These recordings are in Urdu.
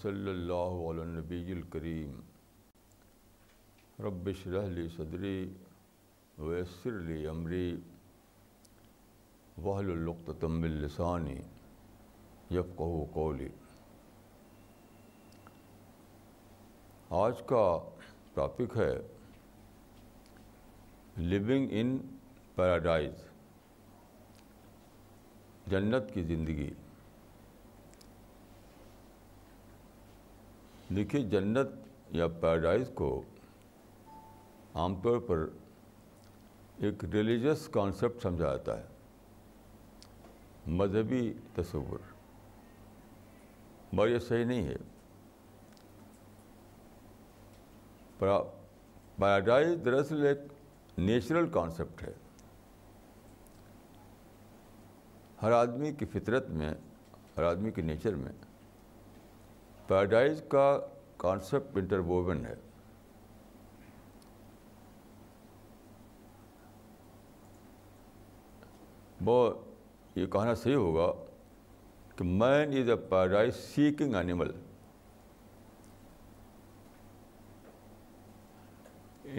صلی اللہ علیہ النبی الکریم رب شرح لی صدری ویسر لی عمری وحل القطم السانی یب قولی آج کا ٹاپک ہے لیونگ ان پیراڈائز جنت کی زندگی دیکھیے جنت یا پیراڈائز کو عام طور پر ایک ریلیجس کانسیپٹ سمجھا جاتا ہے مذہبی تصور مگر یہ صحیح نہیں ہے پیراڈائز دراصل ایک نیچرل کانسیپٹ ہے ہر آدمی کی فطرت میں ہر آدمی کے نیچر میں پیراڈائز کا کانسیپٹ انٹرووون ہے وہ یہ کہنا صحیح ہوگا کہ man is a paradise seeking animal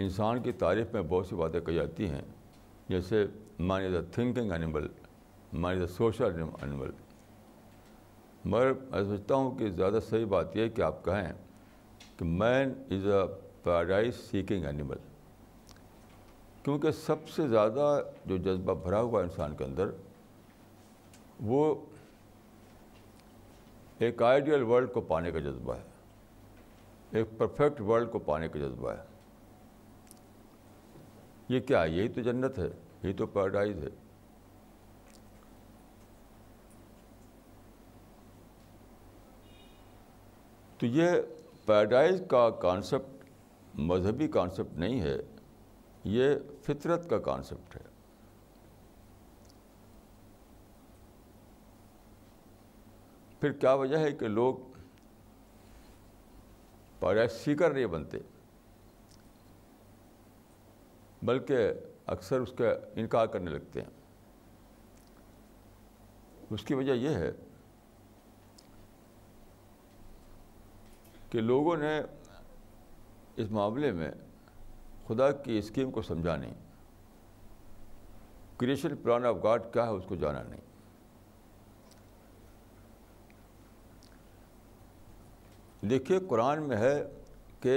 انسان کی تعریف میں بہت سی باتیں کہی جاتی ہیں جیسے man is a thinking animal man is a social animal مگر میں سمجھتا ہوں کہ زیادہ صحیح بات یہ ہے کہ آپ کہیں کہ man is a paradise seeking animal کیونکہ سب سے زیادہ جو جذبہ بھرا ہوا انسان کے اندر وہ ایک آئیڈیل ورلڈ کو پانے کا جذبہ ہے ایک پرفیکٹ ورلڈ کو پانے کا جذبہ ہے یہ کیا ہے یہی تو جنت ہے یہی تو پیراڈائز ہے تو یہ پیراڈائز کا کانسیپٹ مذہبی کانسیپٹ نہیں ہے یہ فطرت کا کانسیپٹ ہے پھر کیا وجہ ہے کہ لوگ پیراڈائز سیکر نہیں بنتے بلکہ اکثر اس کا انکار کرنے لگتے ہیں اس کی وجہ یہ ہے کہ لوگوں نے اس معاملے میں خدا کی اسکیم کو سمجھا نہیں کریشن پلان آف گاڈ کیا ہے اس کو جانا نہیں دیکھیے قرآن میں ہے کہ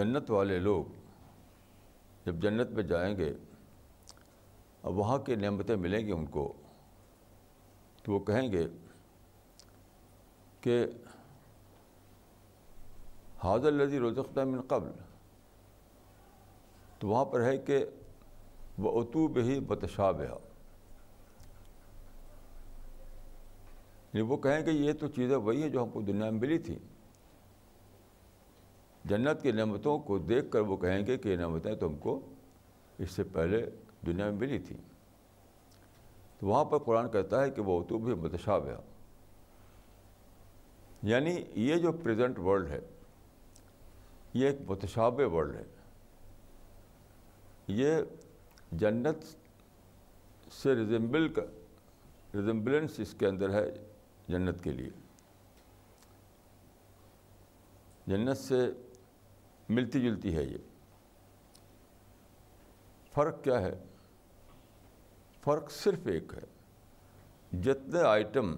جنت والے لوگ جب جنت میں جائیں گے اور وہاں کی نعمتیں ملیں گی ان کو تو وہ کہیں گے کہ حاضر ندی من قبل تو وہاں پر ہے کہ وہ اتوب ہی بتشاب یعنی وہ کہیں گے یہ تو چیزیں وہی ہیں جو ہم کو دنیا میں ملی تھیں جنت کی نعمتوں کو دیکھ کر وہ کہیں گے کہ یہ نعمتیں تم کو اس سے پہلے دنیا میں ملی تھیں تو وہاں پر قرآن کہتا ہے کہ وہ تو بھی متشابہ یعنی یہ جو پریزنٹ ورلڈ ہے یہ ایک متشابہ ورلڈ ہے یہ جنت سے ریزمبل کا ریزمبلنس اس کے اندر ہے جنت کے لیے جنت سے ملتی جلتی ہے یہ فرق کیا ہے فرق صرف ایک ہے جتنے آئٹم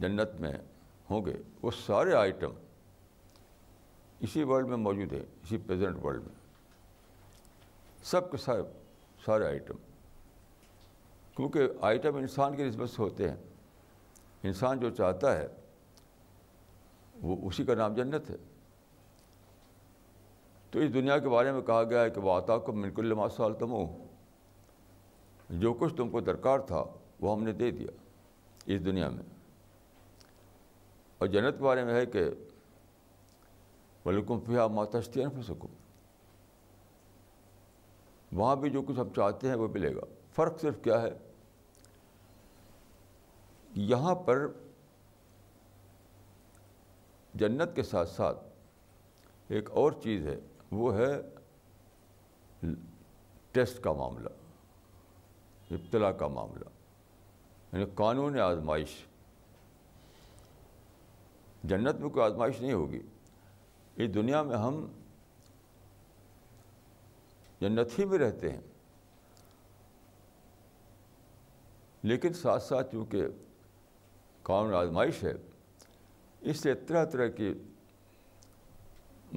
جنت میں ہوں گے وہ سارے آئٹم اسی ورلڈ میں موجود ہیں اسی پریزنٹ ورلڈ میں سب کے سارے سارے آئٹم کیونکہ آئٹم انسان کے نسبت سے ہوتے ہیں انسان جو چاہتا ہے وہ اسی کا نام جنت ہے تو اس دنیا کے بارے میں کہا گیا ہے کہ وہ آتا کو ملک لما سال تم جو کچھ تم کو درکار تھا وہ ہم نے دے دیا اس دنیا میں اور جنت کے بارے میں ہے کہ بلکم فیا ماتشتی نہ پھنسکوں وہاں بھی جو کچھ ہم چاہتے ہیں وہ ملے گا فرق صرف کیا ہے یہاں پر جنت کے ساتھ ساتھ ایک اور چیز ہے وہ ہے ٹیسٹ کا معاملہ ابتلا کا معاملہ یعنی قانون آزمائش جنت میں کوئی آزمائش نہیں ہوگی اس دنیا میں ہم جنت ہی میں رہتے ہیں لیکن ساتھ ساتھ چونکہ قانون آزمائش ہے اس سے طرح طرح کی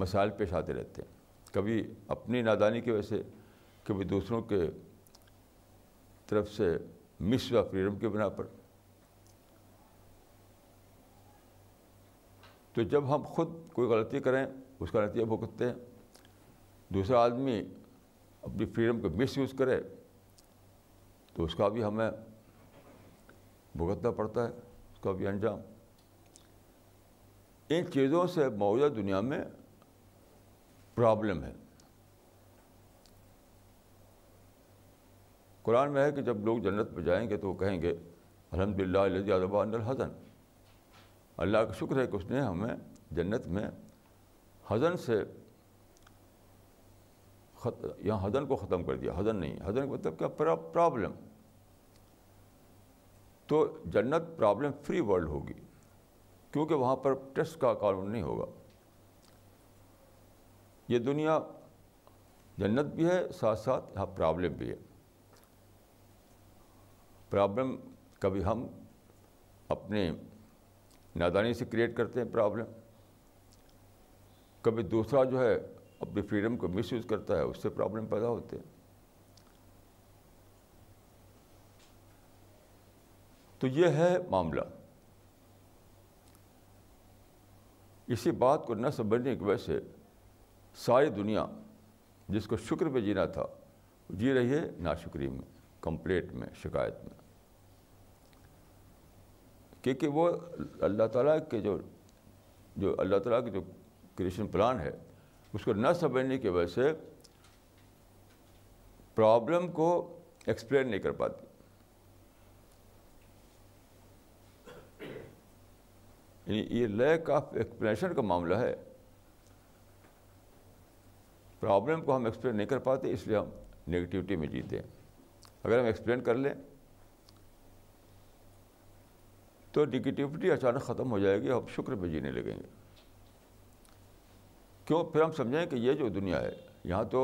مسائل پیش آتے رہتے ہیں کبھی اپنی نادانی کی وجہ سے کبھی دوسروں کے طرف سے مس و فریڈم کے بنا پر تو جب ہم خود کوئی غلطی کریں اس کا نتیجہ بھگتتے ہیں دوسرا آدمی اپنی فریڈم کو مس یوز کرے تو اس کا بھی ہمیں بھگتنا پڑتا ہے اس کا بھی انجام ان چیزوں سے موجودہ دنیا میں پرابلم ہے قرآن میں ہے کہ جب لوگ جنت پہ جائیں گے تو وہ کہیں گے الحمد للہ الباء ان الحسن اللہ کا شکر ہے کہ اس نے ہمیں جنت میں حضن سے خط یہاں حضن کو ختم کر دیا حضن نہیں حضن کا مطلب کیا پرابلم تو جنت پرابلم فری ورلڈ ہوگی کیونکہ وہاں پر ٹیسٹ کا قانون نہیں ہوگا یہ دنیا جنت بھی ہے ساتھ ساتھ یہاں پرابلم بھی ہے پرابلم کبھی ہم اپنے نادانی سے کریٹ کرتے ہیں پرابلم کبھی دوسرا جو ہے اپنی فریڈم کو مس یوز کرتا ہے اس سے پرابلم پیدا ہوتے ہیں تو یہ ہے معاملہ اسی بات کو نہ سمجھنے کی وجہ سے ساری دنیا جس کو شکر پہ جینا تھا جی رہی ہے ناشکری میں کمپلیٹ میں شکایت میں کیونکہ وہ اللہ تعالیٰ کے جو جو اللہ تعالیٰ کے جو کرشن پلان ہے اس کو نہ سمجھنے کی وجہ سے پرابلم کو ایکسپلین نہیں کر پاتی یعنی یہ لیک آف ایکسپلینیشن کا معاملہ ہے پرابلم کو ہم ایکسپلین نہیں کر پاتے اس لیے ہم نگیٹیوٹی میں جیتے ہیں اگر ہم ایکسپلین کر لیں تو نگیٹیوٹی اچانک ختم ہو جائے گی ہم شکر پہ جینے لگیں گے کیوں پھر ہم سمجھیں کہ یہ جو دنیا ہے یہاں تو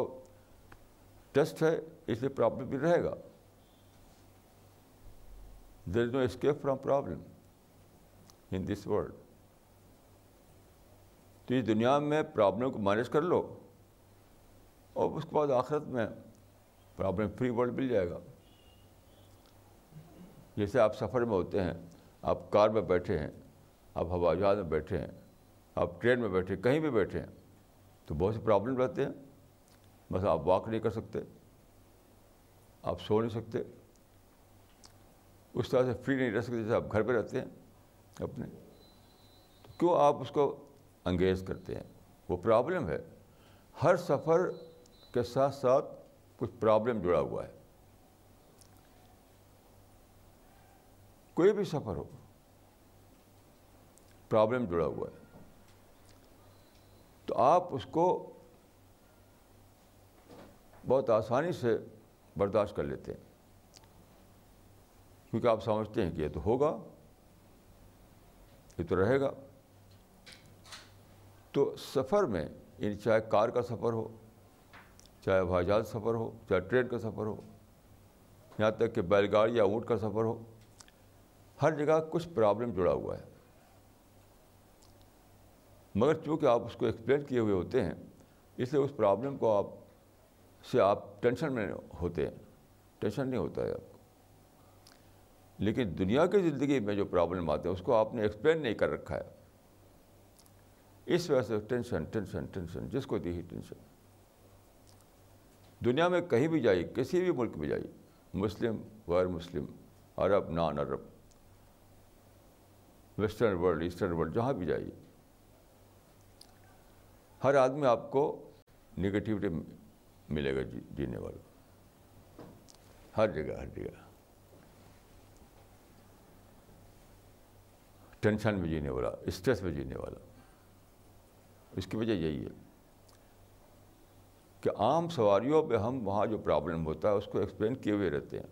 ٹیسٹ ہے اس لیے پرابلم بھی رہے گا there is no escape from problem in this world تو اس دنیا میں پرابلم کو مینج کر لو اور اس کے بعد آخرت میں پرابلم فری ورلڈ مل جائے گا جیسے آپ سفر میں ہوتے ہیں آپ کار میں بیٹھے ہیں آپ ہوا جہاز میں بیٹھے ہیں آپ ٹرین میں بیٹھے ہیں کہیں بھی بیٹھے ہیں تو بہت سے پرابلم رہتے ہیں بس آپ واک نہیں کر سکتے آپ سو نہیں سکتے اس طرح سے فری نہیں رہ سکتے جیسے آپ گھر پہ رہتے ہیں اپنے تو کیوں آپ اس کو انگیز کرتے ہیں وہ پرابلم ہے ہر سفر کے ساتھ ساتھ کچھ پرابلم جڑا ہوا ہے کوئی بھی سفر ہو پرابلم جڑا ہوا ہے تو آپ اس کو بہت آسانی سے برداشت کر لیتے ہیں کیونکہ آپ سمجھتے ہیں کہ یہ تو ہوگا یہ تو رہے گا تو سفر میں یعنی چاہے کار کا سفر ہو چاہے ہوائی جہاز سفر ہو چاہے ٹرین کا سفر ہو یہاں تک کہ بیل گاڑی یا اونٹ کا سفر ہو ہر جگہ کچھ پرابلم جڑا ہوا ہے مگر چونکہ آپ اس کو ایکسپلین کیے ہوئے ہوتے ہیں اس لیے اس پرابلم کو آپ سے آپ ٹینشن میں ہوتے ہیں ٹینشن نہیں ہوتا ہے آپ کو لیکن دنیا کی زندگی میں جو پرابلم آتے ہیں اس کو آپ نے ایکسپلین نہیں کر رکھا ہے اس وجہ سے ٹینشن ٹینشن ٹینشن جس کو دی ہی ٹینشن دنیا میں کہیں بھی جائیے کسی بھی ملک میں جائیے مسلم غیر مسلم عرب نان عرب ویسٹرن ورلڈ ایسٹرن ورلڈ جہاں بھی جائیے ہر آدمی آپ کو نگیٹیوٹی ملے گا جی جینے والا ہر جگہ ہر جگہ ٹینشن میں جینے والا اسٹریس میں جینے والا اس کی وجہ یہی ہے کہ عام سواریوں پہ ہم وہاں جو پرابلم ہوتا ہے اس کو ایکسپلین کیے ہوئے رہتے ہیں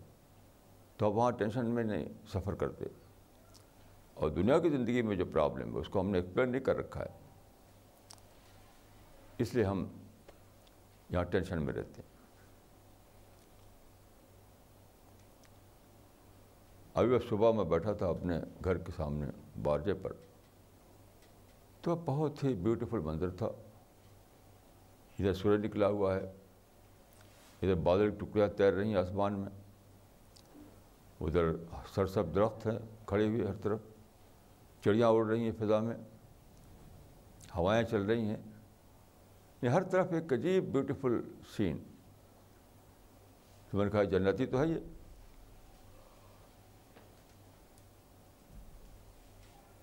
تو ہم وہاں ٹینشن میں نہیں سفر کرتے اور دنیا کی زندگی میں جو پرابلم ہے اس کو ہم نے ایکسپلین نہیں کر رکھا ہے اس لیے ہم یہاں ٹینشن میں رہتے ہیں ابھی اب صبح میں بیٹھا تھا اپنے گھر کے سامنے بارجے پر تو بہت ہی بیوٹیفل منظر تھا ادھر سورج نکلا ہوا ہے ادھر بادل کی ٹکڑیاں تیر رہی ہیں آسمان میں ادھر سرسب درخت ہیں کھڑے ہوئے ہر طرف چڑیاں اڑ رہی ہیں فضا میں ہوائیں چل رہی ہیں یہ ہر طرف ایک عجیب بیوٹیفل سین میں نے کہا جنتی تو ہے یہ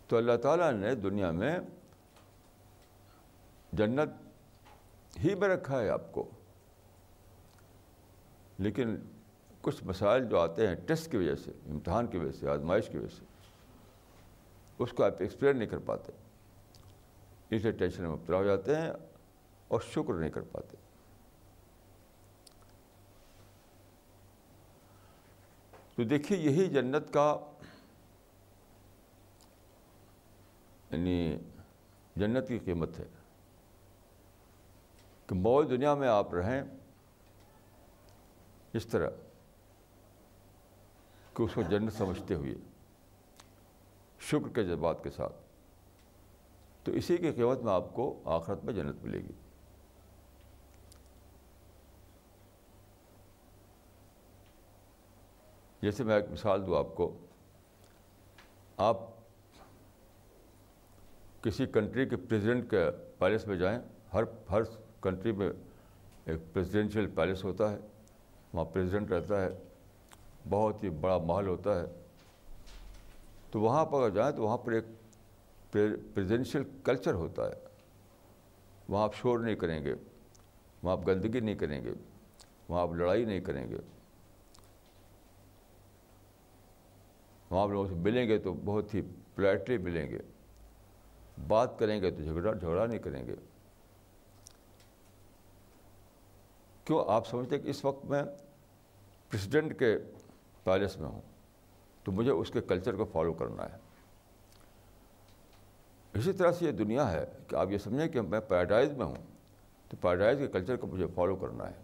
تو اللہ تعالیٰ نے دنیا میں جنت ہی میں رکھا ہے آپ کو لیکن کچھ مسائل جو آتے ہیں ٹیسٹ کی وجہ سے امتحان کی وجہ سے آزمائش کی وجہ سے اس کو آپ ایکسپلین نہیں کر پاتے اس لیے ٹینشن میں مبتلا ہو جاتے ہیں اور شکر نہیں کر پاتے تو دیکھیے یہی جنت کا یعنی جنت کی قیمت ہے کہ مور دنیا میں آپ رہیں اس طرح کہ اس کو جنت سمجھتے ہوئے شکر کے جذبات کے ساتھ تو اسی کی قیمت میں آپ کو آخرت میں جنت ملے گی جیسے میں ایک مثال دوں آپ کو آپ کسی کنٹری کے پریزیڈنٹ کے پیلس میں جائیں ہر ہر کنٹری میں ایک پریزیڈینشیل پیلس ہوتا ہے وہاں پریزیڈنٹ رہتا ہے بہت ہی بڑا محل ہوتا ہے تو وہاں پر اگر جائیں تو وہاں پر ایک پریزیڈینشیل کلچر ہوتا ہے وہاں آپ شور نہیں کریں گے وہاں آپ گندگی نہیں کریں گے وہاں آپ لڑائی نہیں کریں گے وہاں آپ لوگوں سے ملیں گے تو بہت ہی پورٹری ملیں گے بات کریں گے تو جھگڑا جھگڑا نہیں کریں گے کیوں آپ سمجھتے کہ اس وقت میں پریسیڈنٹ کے پیلس میں ہوں تو مجھے اس کے کلچر کو فالو کرنا ہے اسی طرح سے یہ دنیا ہے کہ آپ یہ سمجھیں کہ میں پیراڈائز میں ہوں تو پیراڈائز کے کلچر کو مجھے فالو کرنا ہے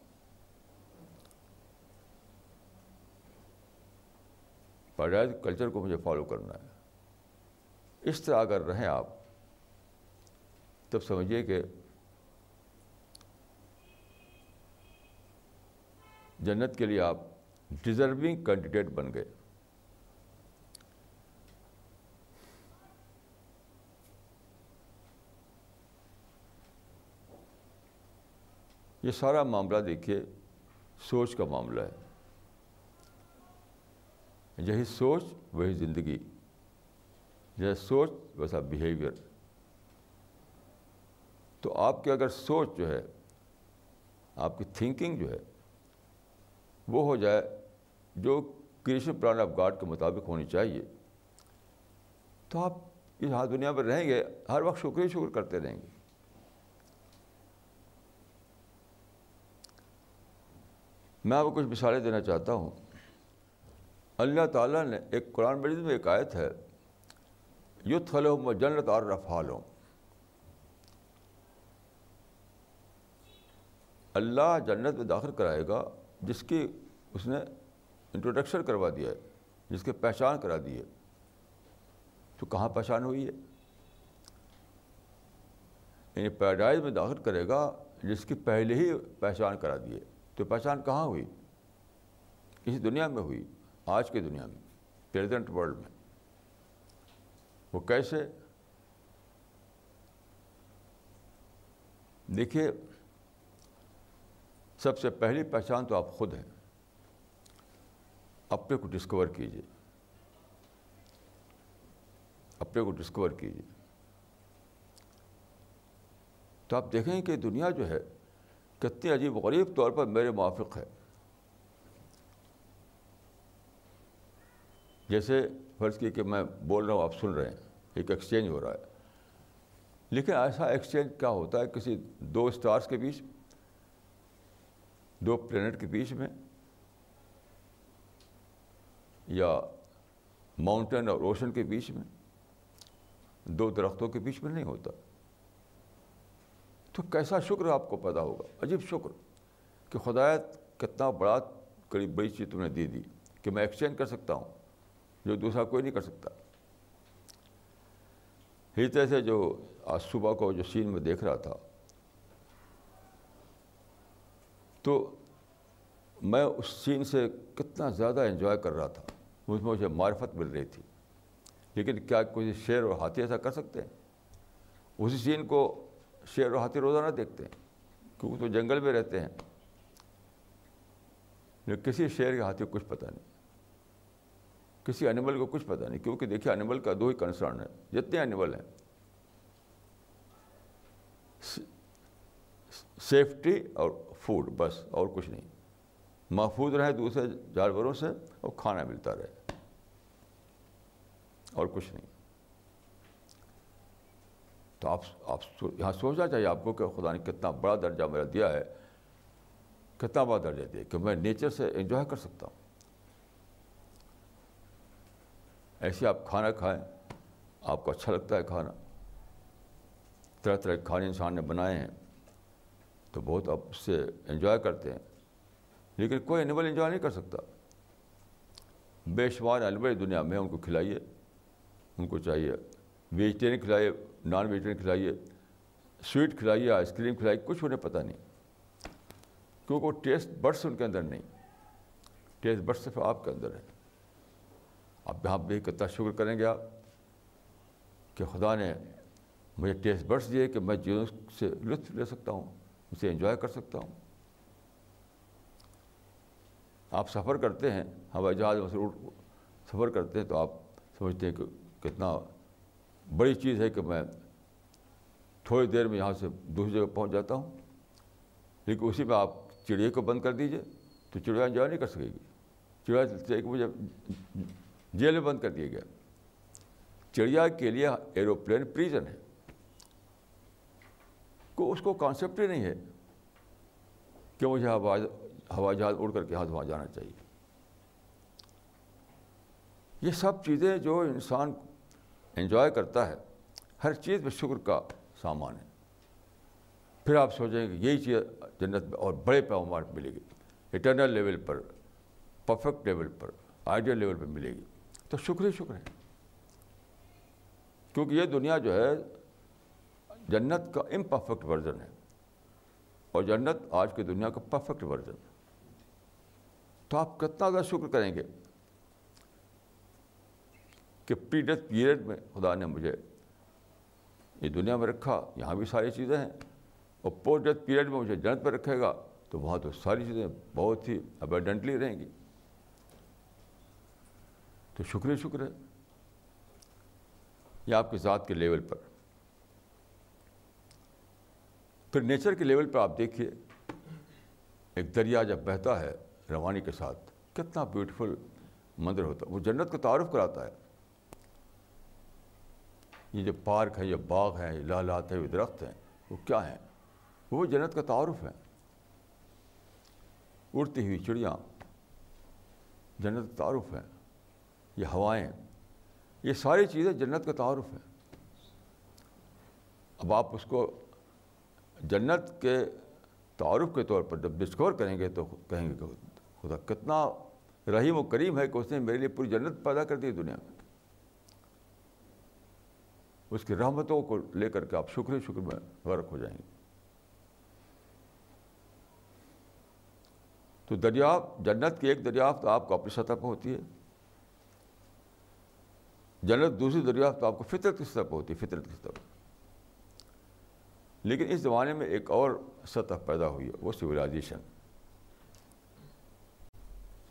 پیراڈائز کے کلچر کو مجھے فالو کرنا ہے اس طرح اگر رہیں آپ تب سمجھیے کہ جنت کے لیے آپ ڈیزرونگ کینڈیڈیٹ بن گئے یہ سارا معاملہ دیکھیے سوچ کا معاملہ ہے یہی سوچ وہی زندگی یہ سوچ ویسا بیہیویئر تو آپ کی اگر سوچ جو ہے آپ کی تھنکنگ جو ہے وہ ہو جائے جو کرشن پلان آف گاڈ کے مطابق ہونی چاہیے تو آپ اس ہاتھ دنیا میں رہیں گے ہر وقت شکر ہی شکر کرتے رہیں گے میں آپ کو کچھ مثالیں دینا چاہتا ہوں اللہ تعالیٰ نے ایک قرآن مجید میں ایک آیت ہے یوتھ لم و جنت اور رفالوں اللہ جنت میں داخل کرائے گا جس کی اس نے انٹروڈکشن کروا دیا ہے جس کی پہچان کرا دی ہے تو کہاں پہچان ہوئی ہے یعنی پیراڈائز میں داخل کرے گا جس کی پہلے ہی پہچان کرا دی ہے تو پہچان کہاں ہوئی اس دنیا میں ہوئی آج کی دنیا میں پریزنٹ ورلڈ میں وہ کیسے دیکھیے سب سے پہلی پہچان تو آپ خود ہیں اپنے کو ڈسکور کیجیے اپنے کو ڈسکور کیجیے تو آپ دیکھیں کہ دنیا جو ہے کتنی عجیب غریب طور پر میرے موافق ہے جیسے فرض کی کہ میں بول رہا ہوں آپ سن رہے ہیں ایک ایکسچینج ہو رہا ہے لیکن ایسا ایکسچینج کیا ہوتا ہے کسی دو اسٹارس کے بیچ دو پلینٹ کے بیچ میں یا ماؤنٹین اور اوشن کے بیچ میں دو درختوں کے بیچ میں نہیں ہوتا تو کیسا شکر آپ کو پیدا ہوگا عجیب شکر کہ خدایت کتنا بڑا قریب بڑی چیز تم نے دے دی کہ میں ایکسچینج کر سکتا ہوں جو دوسرا کوئی نہیں کر سکتا ہی طرح سے جو آج صبح کو جو سین میں دیکھ رہا تھا تو میں اس سین سے کتنا زیادہ انجوائے کر رہا تھا اس میں مجھے معرفت مل رہی تھی لیکن کیا کوئی شعر اور ہاتھی ایسا کر سکتے ہیں اسی سین کو شعر اور ہاتھی روزانہ دیکھتے ہیں کیونکہ تو جنگل میں رہتے ہیں کسی شعر کے ہاتھی کو کچھ پتہ نہیں کسی انیمل کو کچھ پتہ نہیں کیونکہ دیکھیے انیمل کا دو ہی کنسرن ہے جتنے انیمل ہیں سیفٹی اور فوڈ بس اور کچھ نہیں محفوظ رہے دوسرے جانوروں سے اور کھانا ملتا رہے اور کچھ نہیں تو آپ آپ یہاں سوچنا چاہیے آپ کو کہ خدا نے کتنا بڑا درجہ میرا دیا ہے کتنا بڑا درجہ دیا کہ میں نیچر سے انجوائے کر سکتا ہوں ایسے آپ کھانا کھائیں آپ کو اچھا لگتا ہے کھانا طرح طرح کے کھانے انسان نے بنائے ہیں تو بہت آپ اس سے انجوائے کرتے ہیں لیکن کوئی اینیمل انجوائے نہیں کر سکتا بے شمار انیمل دنیا میں ان کو کھلائیے ان کو چاہیے ویجیٹیرین کھلائیے نان ویجیٹیرین کھلائیے سویٹ کھلائیے آئس کریم کھلائیے کچھ انہیں پتہ نہیں کیونکہ وہ ٹیسٹ برس ان کے اندر نہیں ٹیسٹ برس صرف آپ کے اندر ہے آپ یہاں بھی کتنا شکر کریں گے آپ کہ خدا نے مجھے ٹیسٹ برس دیے کہ میں جیون سے لطف لے سکتا ہوں اسے انجوائے کر سکتا ہوں آپ سفر کرتے ہیں ہوائی جہاز روڈ سفر کرتے ہیں تو آپ سمجھتے ہیں کہ کتنا بڑی چیز ہے کہ میں تھوڑی دیر میں یہاں سے دوسری جگہ پہنچ جاتا ہوں لیکن اسی میں آپ چڑیا کو بند کر دیجئے تو چڑیا انجوائے نہیں کر سکے گی چڑیا ایک مجھے جیل میں بند کر دیا گیا چڑیا کے لیے ایروپلین پریزن ہے کو اس کو کانسیپٹ ہی نہیں ہے کہ مجھے ہوائی جہاز اڑ کر کے ہاتھ وہاں جانا چاہیے یہ سب چیزیں جو انسان انجوائے کرتا ہے ہر چیز میں شکر کا سامان ہے پھر آپ سوچیں کہ یہی چیز جنت میں اور بڑے پیغام پہ ملے گی اٹرنل لیول پر پرفیکٹ لیول پر آئیڈیل لیول پہ ملے گی تو شکر ہی شکر ہے کیونکہ یہ دنیا جو ہے جنت کا امپرفیکٹ ورژن ہے اور جنت آج کی دنیا کا پرفیکٹ ورژن ہے تو آپ کتنا زیادہ شکر کریں گے کہ پری ڈیتھ پیریڈ میں خدا نے مجھے یہ دنیا میں رکھا یہاں بھی ساری چیزیں ہیں اور پوسٹ ڈیتھ پیریڈ میں مجھے جنت میں رکھے گا تو وہاں تو ساری چیزیں بہت ہی ابیڈنٹلی رہیں گی تو شکریہ شکر ہے یہ آپ کے ذات کے لیول پر پھر نیچر کے لیول پہ آپ دیکھیے ایک دریا جب بہتا ہے روانی کے ساتھ کتنا بیوٹیفل مندر ہوتا ہے وہ جنت کا تعارف کراتا ہے یہ جو پارک ہے یہ باغ ہیں یہ لالات ہیں یہ درخت ہیں وہ کیا ہیں وہ جنت کا تعارف ہے اڑتی ہوئی چڑیا جنت کا تعارف ہے یہ ہوائیں یہ ساری چیزیں جنت کا تعارف ہیں اب آپ اس کو جنت کے تعارف کے طور پر جب ڈسکور کریں گے تو کہیں گے کہ خدا کتنا رحیم و کریم ہے کہ اس نے میرے لیے پوری جنت پیدا کر دی دنیا میں اس کی رحمتوں کو لے کر کے آپ شکر شکر میں غرق ہو جائیں گے تو دریافت جنت کی ایک دریافت آپ کو اپنی سطح پہ ہوتی ہے جنت دوسری دریافت آپ کو فطرت کی سطح پہ ہوتی ہے فطرت کی سطح پہ لیکن اس زمانے میں ایک اور سطح پیدا ہوئی ہے وہ سویلائزیشن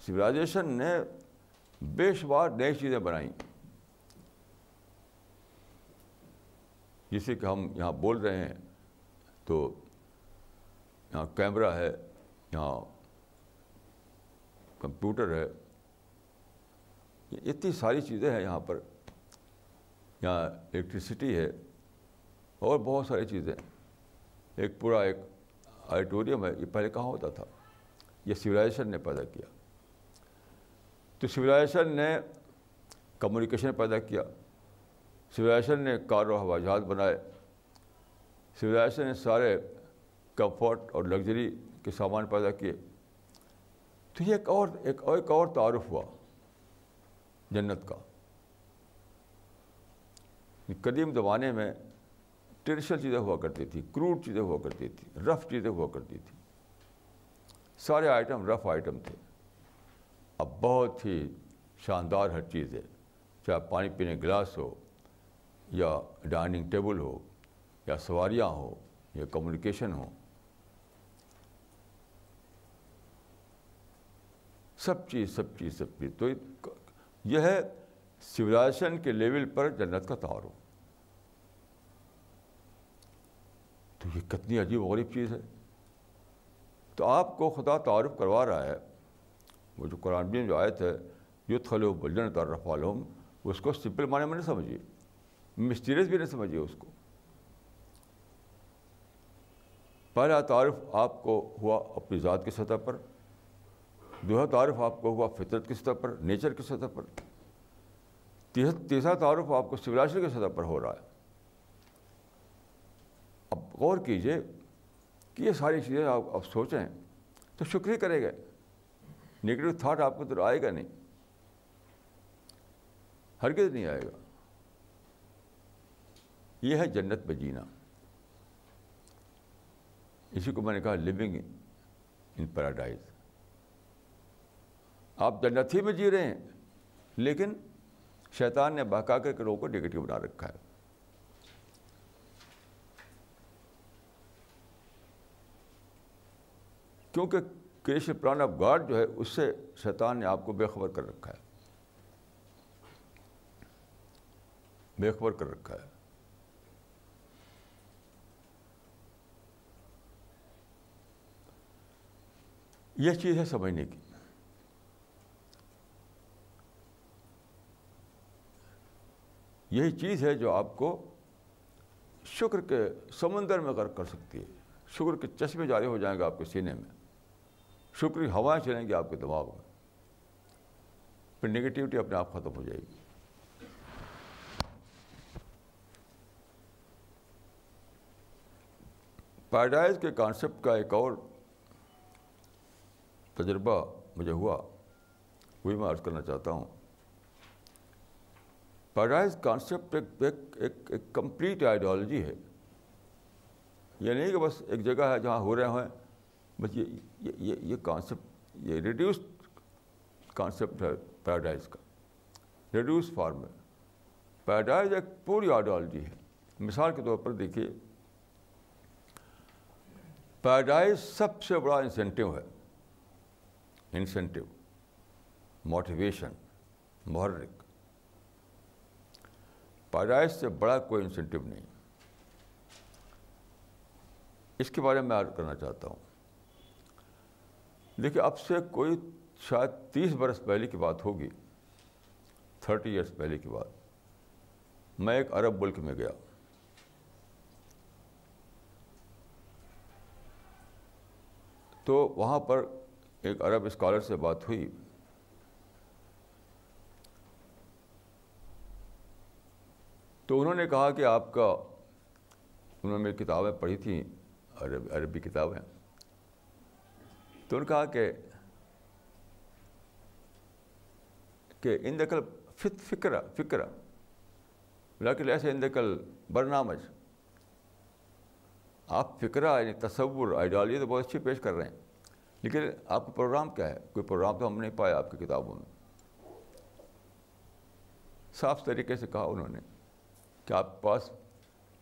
سولائزیشن نے بے شمار نئی چیزیں بنائیں جسے کہ ہم یہاں بول رہے ہیں تو یہاں کیمرہ ہے یہاں کمپیوٹر ہے اتنی ساری چیزیں ہیں یہاں پر یہاں الیکٹریسٹی ہے اور بہت ساری چیزیں ایک پورا ایک آڈیٹوریم ہے یہ پہلے کہاں ہوتا تھا یہ سویلائزیشن نے پیدا کیا تو سولائزیشن نے کمیونیکیشن پیدا کیا سویلائزیشن نے کار و ہوا جہاز بنائے سویلائزیشن نے سارے کمفرٹ اور لگژری کے سامان پیدا کیے تو یہ ایک اور ایک اور تعارف ہوا جنت کا قدیم زمانے میں ٹینشن چیزیں ہوا کرتی تھی کروڈ چیزیں ہوا کرتی تھی رف چیزیں ہوا کرتی تھی سارے آئٹم رف آئٹم تھے اب بہت ہی شاندار ہر چیز ہے چاہے پانی پینے گلاس ہو یا ڈائننگ ٹیبل ہو یا سواریاں ہو یا کمیونیکیشن ہو سب چیز سب چیز سب چیز تو یہ ہے سولیزیشن کے لیول پر جنت کا تعارف تو یہ کتنی عجیب و غریب چیز ہے تو آپ کو خدا تعارف کروا رہا ہے وہ جو قرآن میں جو آیت ہے جو تھل و بلجن تعارف علوم اس کو سمپل معنی میں نہیں سمجھیے مسٹیریس بھی نہیں سمجھیے اس کو پہلا تعارف آپ کو ہوا اپنی ذات کی سطح پر دوسرا تعارف آپ کو ہوا فطرت کی سطح پر نیچر کی سطح پر تیسرا تعارف آپ کو سولاشن کی سطح پر ہو رہا ہے غور کیجئے کہ یہ ساری چیزیں آپ آپ سوچیں تو شکریہ کرے گا نگیٹو تھاٹ آپ کو تو آئے گا نہیں ہرگز نہیں آئے گا یہ ہے جنت میں جینا اسی کو میں نے کہا لیونگ ان پیراڈائز آپ جنت ہی میں جی رہے ہیں لیکن شیطان نے بہکا کر کے لوگوں کو نگیٹو بنا رکھا ہے کیونکہ کریشن پلان آف گاڈ جو ہے اس سے شیطان نے آپ کو بے خبر کر رکھا ہے بے خبر کر رکھا ہے یہ چیز ہے سمجھنے کی یہی چیز ہے جو آپ کو شکر کے سمندر میں غرق کر سکتی ہے شکر کے چشمے جاری ہو جائیں گے آپ کے سینے میں شکریہ ہوائیں چلیں گی آپ کے دماغ میں پھر نگیٹیوٹی اپنے آپ ختم ہو جائے گی پیراڈائز کے کانسیپٹ کا ایک اور تجربہ مجھے ہوا وہی میں عرض کرنا چاہتا ہوں پیراڈائز کانسیپٹ ایک ایک ایک کمپلیٹ آئیڈیالوجی ہے یہ نہیں کہ بس ایک جگہ ہے جہاں ہو رہے ہیں بس یہ یہ یہ کانسیپٹ یہ ریڈیوسڈ کانسیپٹ ہے پیراڈائز کا ریڈیوس فارم پیراڈائز ایک پوری آئیڈیالوجی ہے مثال کے طور پر دیکھیے پیراڈائز سب سے بڑا انسینٹیو ہے انسینٹیو موٹیویشن محرک پیراڈائز سے بڑا کوئی انسینٹیو نہیں اس کے بارے میں کرنا چاہتا ہوں دیکھیے اب سے کوئی شاید تیس برس پہلے کی بات ہوگی تھرٹی ایئرس پہلے کی بات میں ایک عرب ملک میں گیا تو وہاں پر ایک عرب اسکالر سے بات ہوئی تو انہوں نے کہا کہ آپ کا انہوں نے میری کتابیں پڑھی تھیں عربی کتابیں تو انہوں نے کہا کہ کہ اندکل فت فکر فکرہ لیکن ایسے اندکل برنامج آپ فکرہ یعنی تصور آئیڈیالوجی تو بہت اچھی پیش کر رہے ہیں لیکن آپ کا پروگرام کیا ہے کوئی پروگرام تو ہم نہیں پایا آپ کی کتابوں میں صاف طریقے سے کہا انہوں نے کہ آپ کے پاس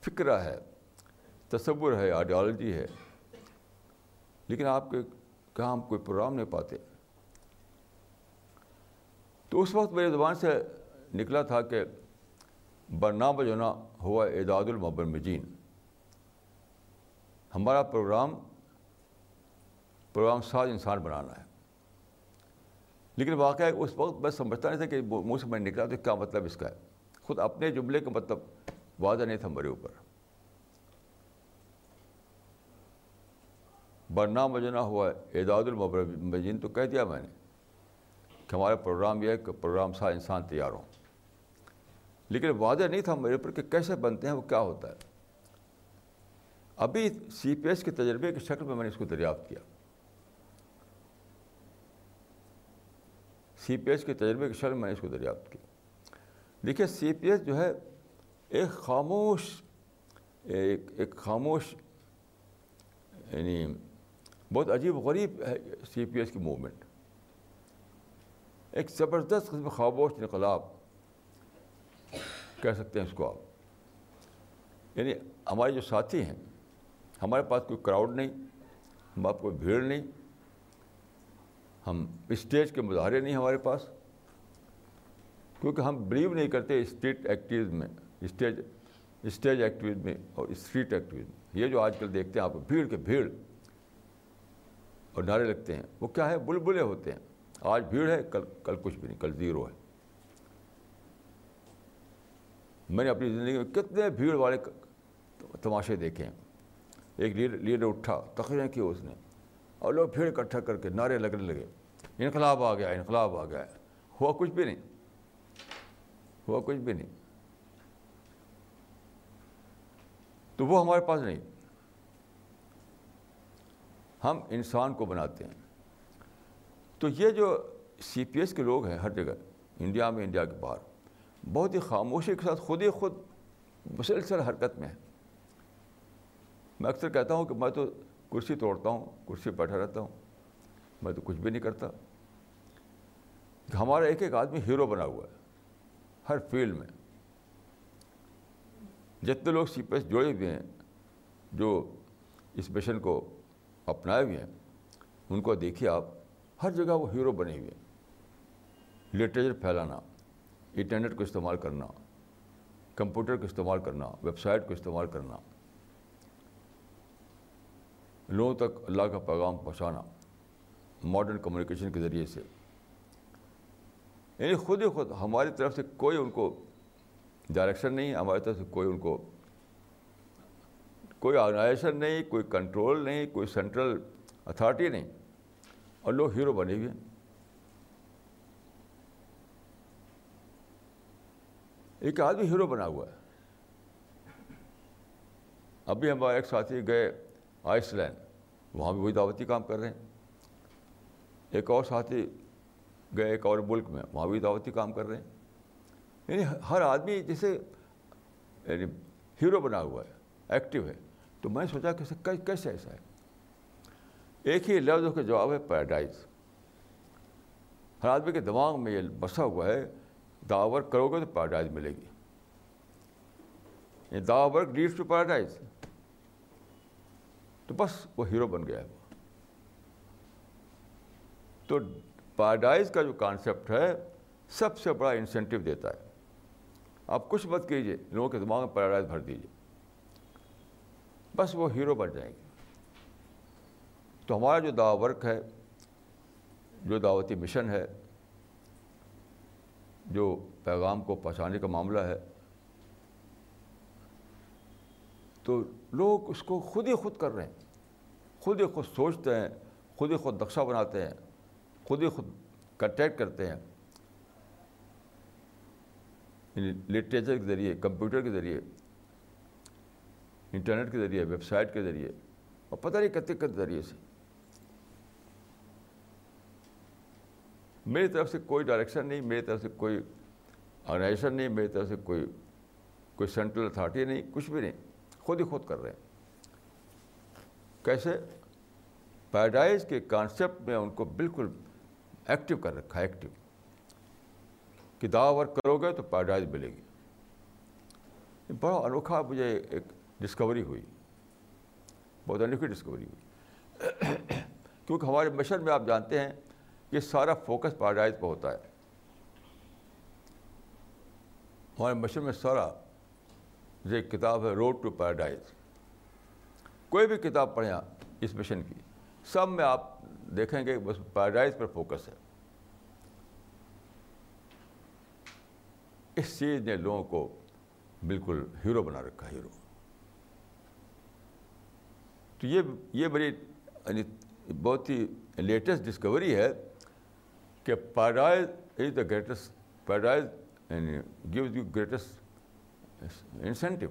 فکرہ ہے تصور ہے آئیڈیالوجی ہے لیکن آپ کے کہ ہم کوئی پروگرام نہیں پاتے تو اس وقت میری زبان سے نکلا تھا کہ برنہ بجونا ہوا اعداد المبرمجین ہمارا پروگرام پروگرام ساز انسان بنانا ہے لیکن واقعہ اس وقت میں سمجھتا نہیں تھا کہ منہ سے میں نکلا تو کیا مطلب اس کا ہے خود اپنے جملے کا مطلب واضح نہیں تھا میرے اوپر برنا مجنا ہوا ہے اعداد المبرمجین تو کہہ دیا میں نے کہ ہمارا پروگرام یہ ہے کہ پروگرام سا انسان تیار ہوں لیکن واضح نہیں تھا میرے اوپر کہ کیسے بنتے ہیں وہ کیا ہوتا ہے ابھی سی پی ایس کے تجربے کی شکل میں میں نے اس کو دریافت کیا سی پی ایس کے تجربے کی شکل میں نے اس کو دریافت کیا دیکھیے سی پی ایس جو ہے ایک خاموش ایک خاموش یعنی بہت عجیب و غریب ہے سی پی ایس کی موومنٹ ایک زبردست قسم خاموش انقلاب کہہ سکتے ہیں اس کو آپ یعنی ہمارے جو ساتھی ہیں ہمارے پاس کوئی کراؤڈ نہیں ہم آپ کوئی بھیڑ نہیں ہم اسٹیج کے مظاہرے نہیں ہمارے پاس کیونکہ ہم بلیو نہیں کرتے اسٹریٹ ایکٹیویز میں اسٹیج اسٹیج ایکٹیویز میں اور اسٹریٹ ایکٹیویز میں یہ جو آج کل دیکھتے ہیں آپ بھیڑ کے بھیڑ اور نعرے لگتے ہیں وہ کیا ہے بلبلے ہوتے ہیں آج بھیڑ ہے کل کل کچھ بھی نہیں کل زیرو ہے میں نے اپنی زندگی میں کتنے بھیڑ والے تماشے دیکھے ہیں ایک لیڈر لیڈر اٹھا تقریریں کی اس نے اور لوگ بھیڑ اکٹھا کر کے نعرے لگنے لگے انقلاب آ گیا انقلاب آ گیا ہوا کچھ بھی نہیں ہوا کچھ بھی نہیں تو وہ ہمارے پاس نہیں ہم انسان کو بناتے ہیں تو یہ جو سی پی ایس کے لوگ ہیں ہر جگہ انڈیا میں انڈیا کے باہر بہت ہی خاموشی کے ساتھ خود ہی خود مسلسل حرکت میں ہے میں اکثر کہتا ہوں کہ میں تو کرسی توڑتا ہوں کرسی بیٹھا رہتا ہوں میں تو کچھ بھی نہیں کرتا ہمارا ایک ایک آدمی ہیرو بنا ہوا ہے ہر فیلڈ میں جتنے لوگ سی پی ایس جوڑے ہوئے ہیں جو اس مشن کو اپنائے ہوئے ہیں ان کو دیکھیے آپ ہر جگہ وہ ہیرو بنے ہوئے ہیں لٹریچر پھیلانا انٹرنیٹ کو استعمال کرنا کمپیوٹر کو استعمال کرنا ویب سائٹ کو استعمال کرنا لوگوں تک اللہ کا پیغام پہنچانا ماڈرن کمیونیکیشن کے ذریعے سے یعنی خود ہی خود ہماری طرف سے کوئی ان کو ڈائریکشن نہیں ہماری طرف سے کوئی ان کو کوئی آرگنائزیشن نہیں کوئی کنٹرول نہیں کوئی سینٹرل اتھارٹی نہیں اور لوگ ہیرو بنے ہوئے ہیں ایک آدمی ہیرو بنا ہوا ہے ابھی ہمارے ایک ساتھی گئے آئس لینڈ وہاں بھی وہی دعوتی کام کر رہے ہیں ایک اور ساتھی گئے ایک اور ملک میں وہاں بھی دعوتی کام کر رہے ہیں یعنی ہر آدمی جیسے یعنی ہیرو بنا ہوا ہے ایکٹیو ہے تو میں نے سوچا کیسے ایسا ہے ایک ہی لفظ کا جواب ہے پیراڈائز ہر آدمی کے دماغ میں یہ بسا ہوا ہے داور ورک کرو گے تو پیراڈائز ملے گی دا ورک پیراڈائز تو بس وہ ہیرو بن گیا ہے تو پیراڈائز کا جو کانسیپٹ ہے سب سے بڑا انسینٹیو دیتا ہے آپ کچھ مت کیجیے لوگوں کے دماغ میں پیراڈائز بھر دیجیے بس وہ ہیرو بن جائیں گے تو ہمارا جو دعوت ورک ہے جو دعوتی مشن ہے جو پیغام کو پہنچانے کا معاملہ ہے تو لوگ اس کو خود ہی خود کر رہے ہیں خود ہی خود سوچتے ہیں خود ہی خود نقشہ بناتے ہیں خود ہی خود کنٹیکٹ کرتے ہیں لٹریچر یعنی کے ذریعے کمپیوٹر کے ذریعے انٹرنیٹ کے ذریعے ویب سائٹ کے ذریعے اور پتہ نہیں کتنے کتنے ذریعے سے میری طرف سے کوئی ڈائریکشن نہیں میری طرف سے کوئی آرگنائزیشن نہیں میری طرف سے کوئی کوئی سینٹرل اتھارٹی نہیں کچھ بھی نہیں خود ہی خود کر رہے ہیں کیسے پیراڈائز کے کانسیپٹ میں ان کو بالکل ایکٹیو کر رکھا ہے ایکٹیو کتاب ورک کرو گے تو پیراڈائز ملے گی بڑا انوکھا مجھے ایک ڈسکوری ہوئی بہت انوکھی ڈسکوری ہوئی کیونکہ ہمارے مشن میں آپ جانتے ہیں کہ سارا فوکس پیراڈائز پہ ہوتا ہے ہمارے مشر میں سارا جو ایک کتاب ہے روڈ ٹو پیراڈائز کوئی بھی کتاب پڑھیں اس مشن کی سب میں آپ دیکھیں گے بس پیراڈائز پر فوکس ہے اس چیز نے لوگوں کو بالکل ہیرو بنا رکھا ہیرو تو یہ یہ بڑی یعنی بہت ہی لیٹسٹ ڈسکوری ہے کہ paradise is the greatest paradise یعنی gives you greatest incentive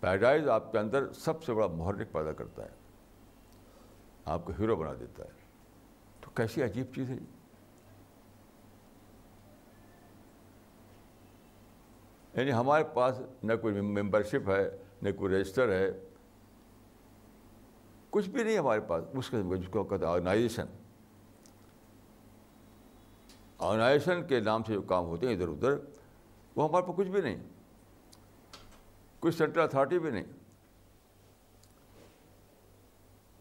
paradise آپ کے اندر سب سے بڑا محرک پیدا کرتا ہے آپ کو ہیرو بنا دیتا ہے تو کیسی عجیب چیز ہے یعنی ہمارے پاس نہ کوئی ممبرشپ ہے نہ کوئی رجسٹر ہے کچھ بھی نہیں ہمارے پاس اس قسم کا جس کو ہیں آرگنائزیشن آرگنائزیشن کے نام سے جو کام ہوتے ہیں ادھر ادھر وہ ہمارے پاس کچھ بھی نہیں کچھ سینٹرل اتھارٹی بھی نہیں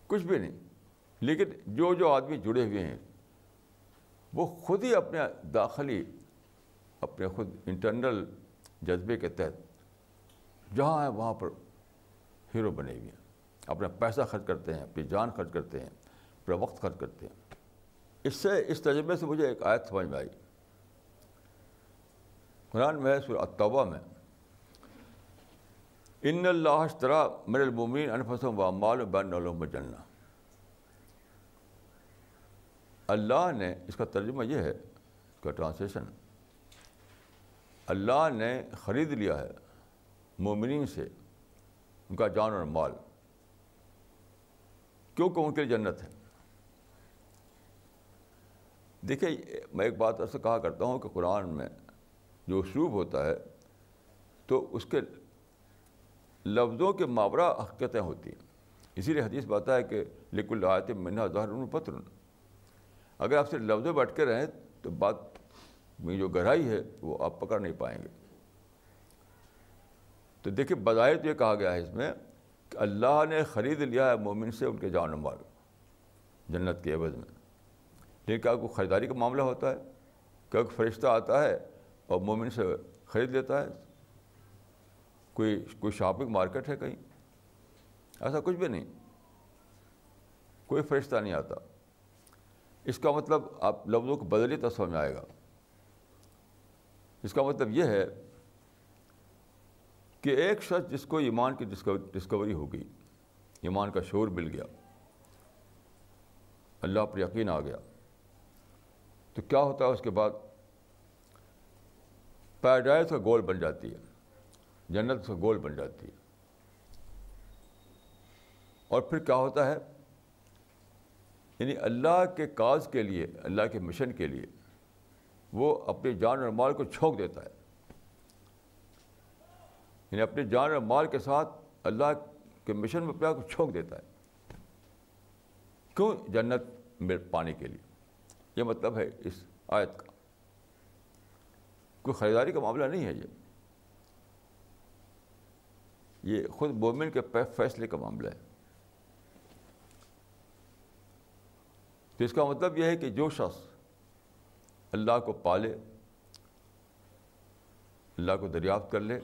کچھ بھی نہیں لیکن جو جو آدمی جڑے ہوئے ہیں وہ خود ہی اپنے داخلی اپنے خود انٹرنل جذبے کے تحت جہاں ہے وہاں پر ہیرو بنے ہوئے ہیں اپنا پیسہ خرچ کرتے ہیں اپنی جان خرچ کرتے ہیں اپنا وقت خرچ کرتے ہیں اس سے اس تجربے سے مجھے ایک آیت سمجھ میں آئی قرآن میں سورہ التوبہ میں ان اللہ اشترا مر البمین انفس و و بین پر جلنا اللہ نے اس کا ترجمہ یہ ہے اس کا ٹرانسلیشن اللہ نے خرید لیا ہے مومنین سے ان کا جان اور مال کیوں ان کے جنت ہے دیکھیے میں ایک بات ایسا کہا کرتا ہوں کہ قرآن میں جو اسلوب ہوتا ہے تو اس کے لفظوں کے مابرا حقیقتیں ہوتی ہیں اسی لیے حدیث بات ہے کہ لیکن آیت منا ظاہر پتر اگر آپ صرف لفظوں بٹ کے رہیں تو بات میں جو گہرائی ہے وہ آپ پکڑ نہیں پائیں گے تو دیکھیں بظاہر تو یہ کہا گیا ہے اس میں کہ اللہ نے خرید لیا ہے مومن سے ان کے جان مال جنت کے عوض میں لیکن کیا کوئی خریداری کا معاملہ ہوتا ہے کیا کوئی فرشتہ آتا ہے اور مومن سے خرید لیتا ہے کوئی کوئی شاپنگ مارکیٹ ہے کہیں ایسا کچھ بھی نہیں کوئی فرشتہ نہیں آتا اس کا مطلب آپ لفظوں کو بدلی تو سمجھ آئے گا اس کا مطلب یہ ہے کہ ایک شخص جس کو ایمان کی ڈسکوری ہو گئی ایمان کا شعور مل گیا اللہ پر یقین آ گیا تو کیا ہوتا ہے اس کے بعد پیراڈائز کا گول بن جاتی ہے جنت کا گول بن جاتی ہے اور پھر کیا ہوتا ہے یعنی اللہ کے کاز کے لیے اللہ کے مشن کے لیے وہ اپنے جان اور مال کو چھوک دیتا ہے یعنی اپنے جان اور مال کے ساتھ اللہ کے مشن میں اپنے آپ کو چھونک دیتا ہے کیوں جنت مل پانے کے لیے یہ مطلب ہے اس آیت کا کوئی خریداری کا معاملہ نہیں ہے یہ خود مومن کے فیصلے کا معاملہ ہے تو اس کا مطلب یہ ہے کہ جو شخص اللہ کو پالے اللہ کو دریافت کر لے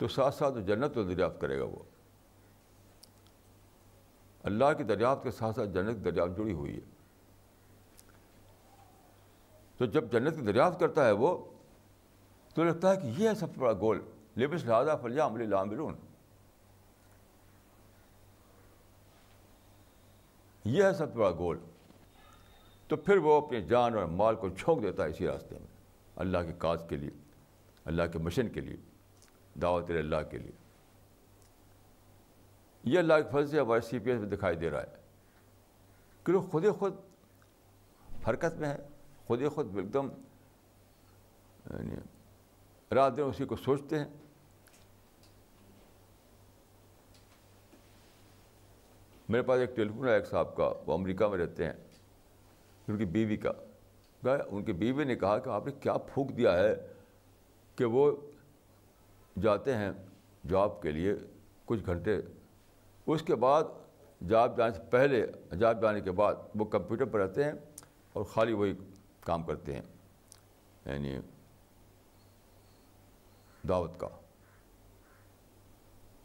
تو ساتھ ساتھ وہ جنت کو دریافت کرے گا وہ اللہ کی دریافت کے ساتھ ساتھ جنت کی دریافت جڑی ہوئی ہے تو جب جنت کی دریافت کرتا ہے وہ تو لگتا ہے کہ یہ ہے سب سے بڑا گول لبس لہٰذا فلیا عملی عام یہ ہے سب سے بڑا گول تو پھر وہ اپنی جان اور مال کو چھونک دیتا ہے اسی راستے میں اللہ کے کاج کے لیے اللہ کے مشن کے لیے دعوت اللہ کے لیے یہ اللہ کے فضل سے ہمارے سی پی ایس میں دکھائی دے رہا ہے کہ لوگ خود خود حرکت میں ہے خود خود ایک دم یعنی رات دن اسی کو سوچتے ہیں میرے پاس ایک ٹیلیفون ہے ایک صاحب کا وہ امریکہ میں رہتے ہیں ان کی بیوی کا ان کی بیوی نے کہا کہ آپ نے کیا پھونک دیا ہے کہ وہ جاتے ہیں جاب کے لیے کچھ گھنٹے اس کے بعد جاب جانے سے پہلے جاب جانے کے بعد وہ کمپیوٹر پر رہتے ہیں اور خالی وہی کام کرتے ہیں یعنی دعوت کا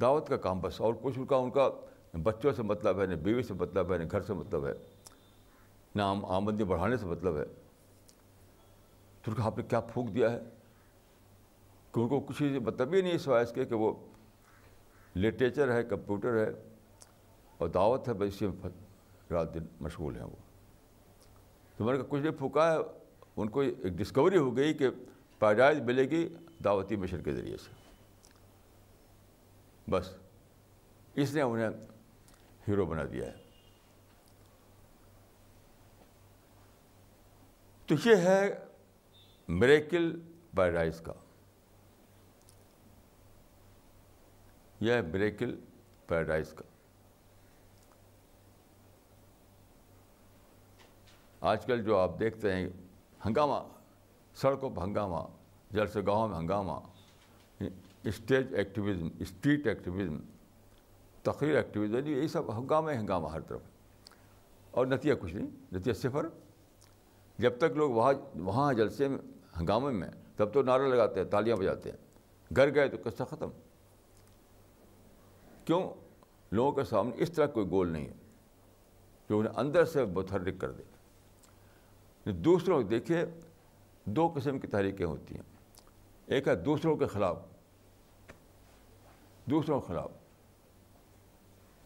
دعوت کا کام بس اور کچھ ان کا ان کا بچوں سے مطلب ہے نہ بیوی سے مطلب ہے نہ گھر سے مطلب ہے نہ آمدنی بڑھانے سے مطلب ہے تو ان کا آپ نے کیا پھونک دیا ہے کہ ان کو کچھ چیز مطلب ہی نہیں سوائے اس کے کہ وہ لٹریچر ہے کمپیوٹر ہے اور دعوت ہے بس اسی میں رات دن مشغول ہیں وہ تو میں نے کہا کچھ نہیں پھونکا ہے ان کو ایک ڈسکوری ہو گئی کہ پیدائش ملے گی دعوتی مشن کے ذریعے سے بس اس نے انہیں ہیرو بنا دیا ہے تو یہ ہے میریکل پیراڈائز کا یہ ہے بریکل پیراڈائز کا آج کل جو آپ دیکھتے ہیں ہنگامہ سڑکوں پہ ہنگامہ جلسے گاہوں میں ہنگامہ اسٹیج ایکٹیویزم اسٹریٹ ایکٹیویزم تقریر ایکٹیویزم یعنی یہی سب ہنگامہ ہنگامہ ہر طرف اور نتیجہ کچھ نہیں نتیجہ صفر جب تک لوگ وہاں وہاں جلسے میں ہنگامے میں تب تو نعرہ لگاتے ہیں تالیاں بجاتے ہیں گھر گئے تو قصہ ختم کیوں لوگوں کے سامنے اس طرح کوئی گول نہیں ہے جو انہیں اندر سے متحرک کر دے دوسروں دیکھیے دو قسم کی تحریکیں ہوتی ہیں ایک ہے دوسروں کے خلاف دوسروں کے خلاف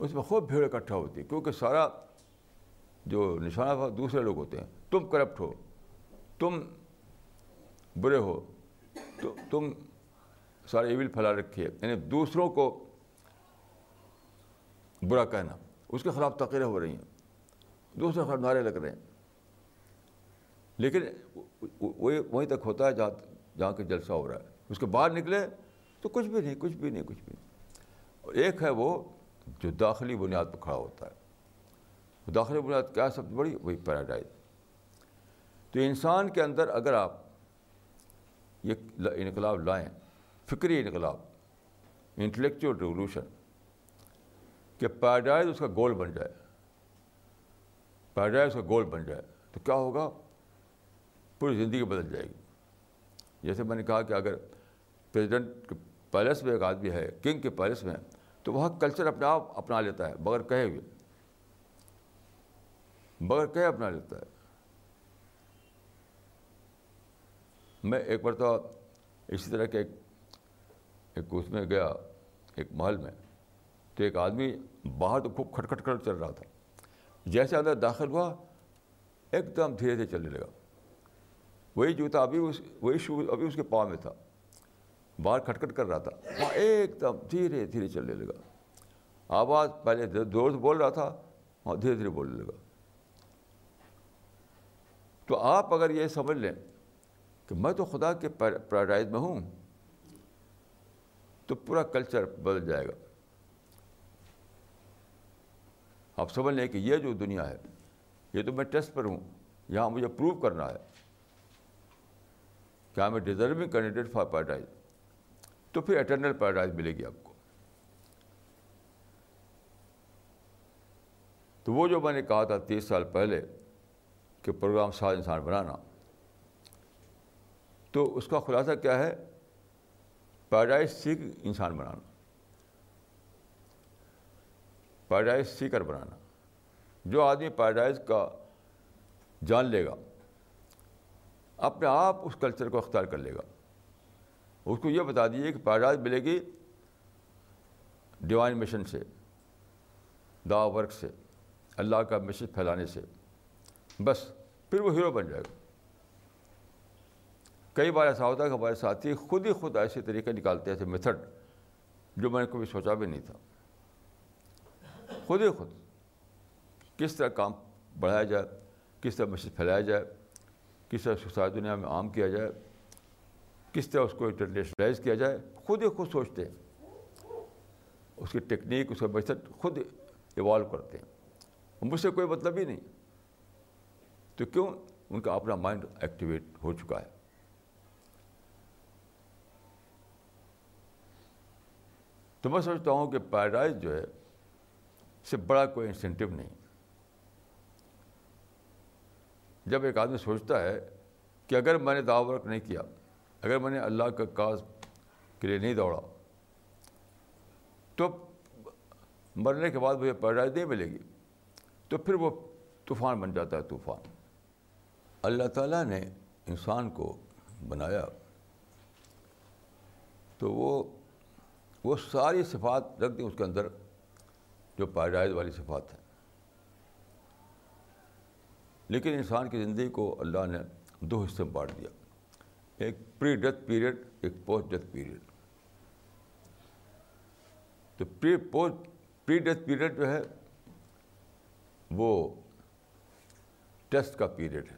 اس میں خوب بھیڑ اکٹھا ہوتی ہے کیونکہ سارا جو نشانہ دوسرے لوگ ہوتے ہیں تم کرپٹ ہو تم برے ہو تو تم سارے ایول پھیلا رکھے یعنی دوسروں کو برا کہنا اس کے خلاف تقریر ہو رہی ہیں دوسرے خلاف نعرے لگ رہے ہیں لیکن وہی وہیں تک ہوتا ہے جہاں جہاں کے جلسہ ہو رہا ہے اس کے باہر نکلے تو کچھ بھی نہیں کچھ بھی نہیں کچھ بھی نہیں ایک ہے وہ جو داخلی بنیاد پہ کھڑا ہوتا ہے وہ داخلی بنیاد کیا سب سے بڑی وہی پیراڈائز تو انسان کے اندر اگر آپ یہ انقلاب لائیں فکری انقلاب انٹلیکچوئل ریولوشن کہ پیراڈائز اس کا گول بن جائے پیراڈائز اس کا گول بن جائے تو کیا ہوگا پوری زندگی بدل جائے گی جیسے میں نے کہا کہ اگر پریزیڈنٹ کے پیلس میں ایک آدمی ہے کنگ کے پیلس میں تو وہاں کلچر اپنے آپ اپنا لیتا ہے بغیر کہے ہوئے بغیر کہے اپنا لیتا ہے میں ایک مرتبہ اسی طرح کے ایک اس میں گیا ایک محل میں تو ایک آدمی باہر تو خوب کھٹکھٹ چل رہا تھا جیسے اندر داخل ہوا ایک دم دھیرے دھیرے چلنے لگا وہی جوتا ابھی اس وہی شوز ابھی اس کے پاؤں میں تھا باہر کھٹکھٹ کر رہا تھا وہاں ایک دم دھیرے دھیرے چلنے لگا آواز پہلے زور سے بول رہا تھا وہاں دھیرے دھیرے بولنے لگا تو آپ اگر یہ سمجھ لیں کہ میں تو خدا کے پیراڈائز میں ہوں تو پورا کلچر بدل جائے گا آپ سمجھ لیں کہ یہ جو دنیا ہے یہ تو میں ٹیسٹ پر ہوں یہاں مجھے پروو کرنا ہے کیا میں ڈیزرونگ کینڈیڈیٹ فار پیراڈائز تو پھر اٹرنل پیراڈائز ملے گی آپ کو تو وہ جو میں نے کہا تھا تیس سال پہلے کہ پروگرام ساز انسان بنانا تو اس کا خلاصہ کیا ہے پیراڈائز سیکھ انسان بنانا پیراڈائز سیکر بنانا جو آدمی پیراڈائز کا جان لے گا اپنے آپ اس کلچر کو اختیار کر لے گا اس کو یہ بتا دیجیے کہ پیراڈائز ملے گی ڈیوائن مشن سے دا ورک سے اللہ کا مشن پھیلانے سے بس پھر وہ ہیرو بن جائے گا کئی بار ایسا ہوتا ہے کہ ہمارے ساتھی خود ہی خود ایسے طریقے نکالتے ہیں تھے میتھڈ جو میں نے کبھی سوچا بھی نہیں تھا خود ہی خود کس طرح کام بڑھایا جائے کس طرح میسج پھیلایا جائے کس طرح سوسائی ساری دنیا میں عام کیا جائے کس طرح اس کو انٹرنیشنلائز کیا جائے خود ہی خود سوچتے ہیں اس کی ٹیکنیک اس کا میتھڈ خود ایوالو کرتے ہیں مجھ سے کوئی مطلب ہی نہیں تو کیوں ان کا اپنا مائنڈ ایکٹیویٹ ہو چکا ہے تو میں سمجھتا ہوں کہ پیراڈائز جو ہے سے بڑا کوئی انسینٹیو نہیں جب ایک آدمی سوچتا ہے کہ اگر میں نے دعو ورک نہیں کیا اگر میں نے اللہ کا کاز کے لیے نہیں دوڑا تو مرنے کے بعد مجھے پیدائش نہیں ملے گی تو پھر وہ طوفان بن جاتا ہے طوفان اللہ تعالیٰ نے انسان کو بنایا تو وہ وہ ساری صفات رکھ دیں اس کے اندر جو پائرائز والی صفات ہیں لیکن انسان کی زندگی کو اللہ نے دو حصے میں بانٹ دیا ایک پری ڈیتھ پیریڈ ایک پوسٹ ڈیتھ پیریڈ تو pre pre post death period جو ہے وہ ٹیسٹ کا پیریڈ ہے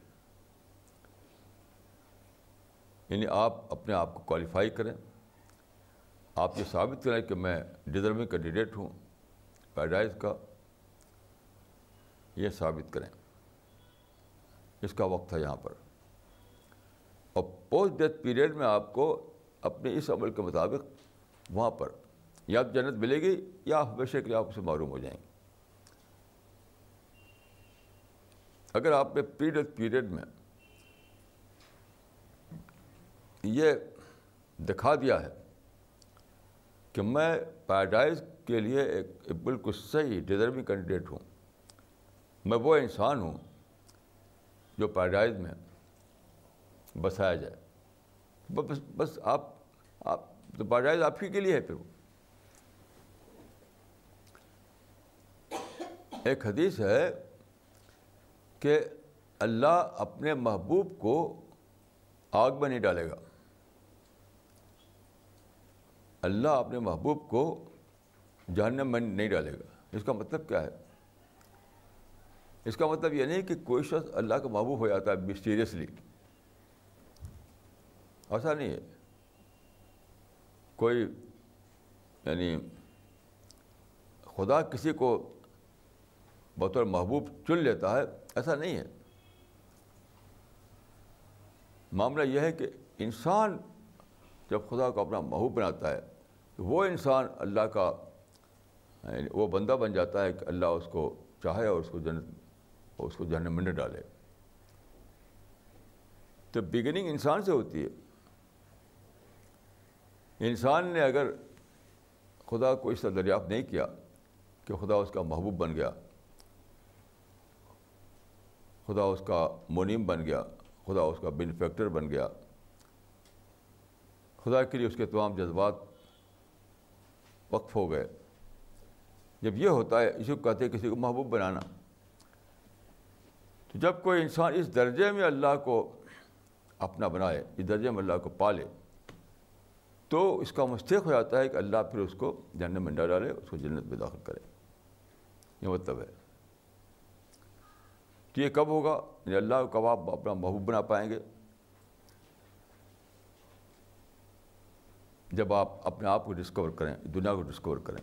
یعنی آپ اپنے آپ کو کوالیفائی کریں آپ یہ ثابت کریں کہ میں ڈیزرونگ کینڈیڈیٹ ہوں پیراڈائز کا یہ ثابت کریں اس کا وقت ہے یہاں پر اور پوسٹ ڈیتھ پیریڈ میں آپ کو اپنے اس عمل کے مطابق وہاں پر یا جنت ملے گی یا ہمیشہ کے لیے آپ اسے معروم ہو جائیں گے اگر آپ نے پی ڈیتھ پیریڈ میں یہ دکھا دیا ہے کہ میں پیراڈائز کے لیے ایک بالکل صحیح ڈیزرونگ کینڈیڈیٹ ہوں میں وہ انسان ہوں جو پیراڈائز میں بسایا جائے بس بس آپ آپ تو پیراڈائز آپ ہی کے لیے ہے پھر وہ ایک حدیث ہے کہ اللہ اپنے محبوب کو آگ میں نہیں ڈالے گا اللہ اپنے محبوب کو جہنم میں نہیں ڈالے گا اس کا مطلب کیا ہے اس کا مطلب یہ نہیں کہ کوئی شخص اللہ کا محبوب ہو جاتا ہے مسٹیریسلی ایسا نہیں ہے کوئی یعنی خدا کسی کو بطور محبوب چن لیتا ہے ایسا نہیں ہے معاملہ یہ ہے کہ انسان جب خدا کو اپنا محبوب بناتا ہے تو وہ انسان اللہ کا یعنی وہ بندہ بن جاتا ہے کہ اللہ اس کو چاہے اور اس کو جنت اس کو نہ ڈالے تو بگننگ انسان سے ہوتی ہے انسان نے اگر خدا کو اس طرح دریافت نہیں کیا کہ خدا اس کا محبوب بن گیا خدا اس کا منیم بن گیا خدا اس کا بینیفیکٹر بن گیا خدا کے لیے اس کے تمام جذبات وقف ہو گئے جب یہ ہوتا ہے اسی کو کہتے ہیں کسی کو محبوب بنانا تو جب کوئی انسان اس درجے میں اللہ کو اپنا بنائے اس درجے میں اللہ کو پالے تو اس کا مستحق ہو جاتا ہے کہ اللہ پھر اس کو جنت میں نہ ڈالے اس کو جنت میں داخل کرے یہ مطلب ہے تو یہ کب ہوگا یعنی اللہ کو کب آپ اپنا محبوب بنا پائیں گے جب آپ اپنے آپ کو ڈسکور کریں دنیا کو ڈسکور کریں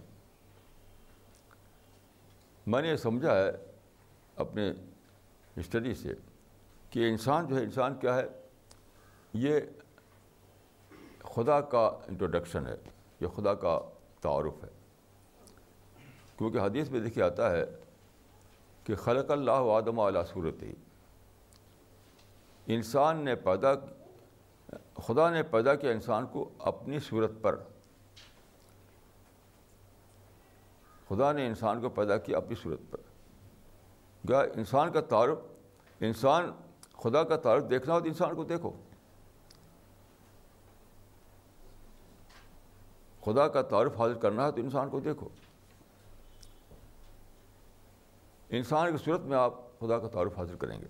میں نے یہ سمجھا ہے اپنے اسٹڈی سے کہ انسان جو ہے انسان کیا ہے یہ خدا کا انٹروڈکشن ہے یہ خدا کا تعارف ہے کیونکہ حدیث میں دیکھے آتا ہے کہ خلق اللہ آدم علیہ صورت ہی انسان نے پیدا خدا نے پیدا کیا انسان کو اپنی صورت پر خدا نے انسان کو پیدا کیا اپنی صورت پر گیا انسان کا تعارف انسان خدا کا تعارف دیکھنا ہو تو انسان کو دیکھو خدا کا تعارف حاضر کرنا ہے تو انسان کو دیکھو انسان کی صورت میں آپ خدا کا تعارف حاضر کریں گے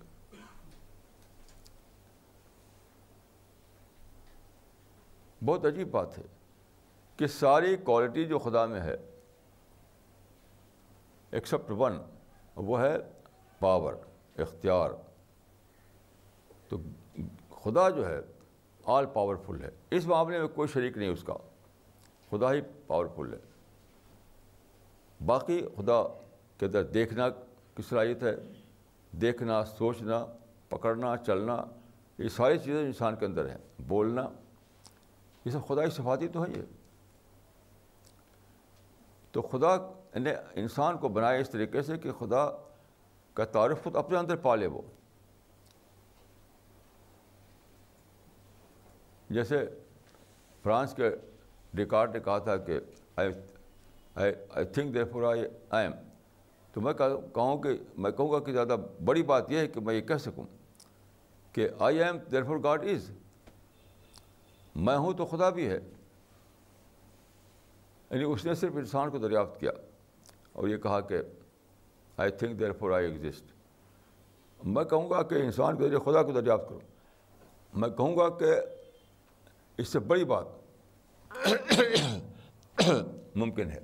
بہت عجیب بات ہے کہ ساری کوالٹی جو خدا میں ہے ایکسیپٹ ون وہ ہے پاور اختیار تو خدا جو ہے آل پاورفل ہے اس معاملے میں کوئی شریک نہیں اس کا خدا ہی پاورفل ہے باقی خدا کے اندر دیکھنا کی صلاحیت ہے دیکھنا سوچنا پکڑنا چلنا یہ ساری چیزیں انسان کے اندر ہیں بولنا یہ سب خدائی صفاتی تو ہے یہ تو خدا نے انسان کو بنایا اس طریقے سے کہ خدا کا تعارف خود اپنے اندر پالے وہ جیسے فرانس کے ڈیکارڈ نے کہا تھا کہ I think therefore I I am تو میں کہوں کہ میں کہوں گا کہ زیادہ بڑی بات یہ ہے کہ میں یہ کہہ سکوں کہ I am therefore God is میں ہوں تو خدا بھی ہے یعنی اس نے صرف انسان کو دریافت کیا اور یہ کہا کہ I think therefore I exist میں کہوں گا کہ انسان کے ذریعے خدا کو دریافت کرو میں کہوں گا کہ اس سے بڑی بات ممکن ہے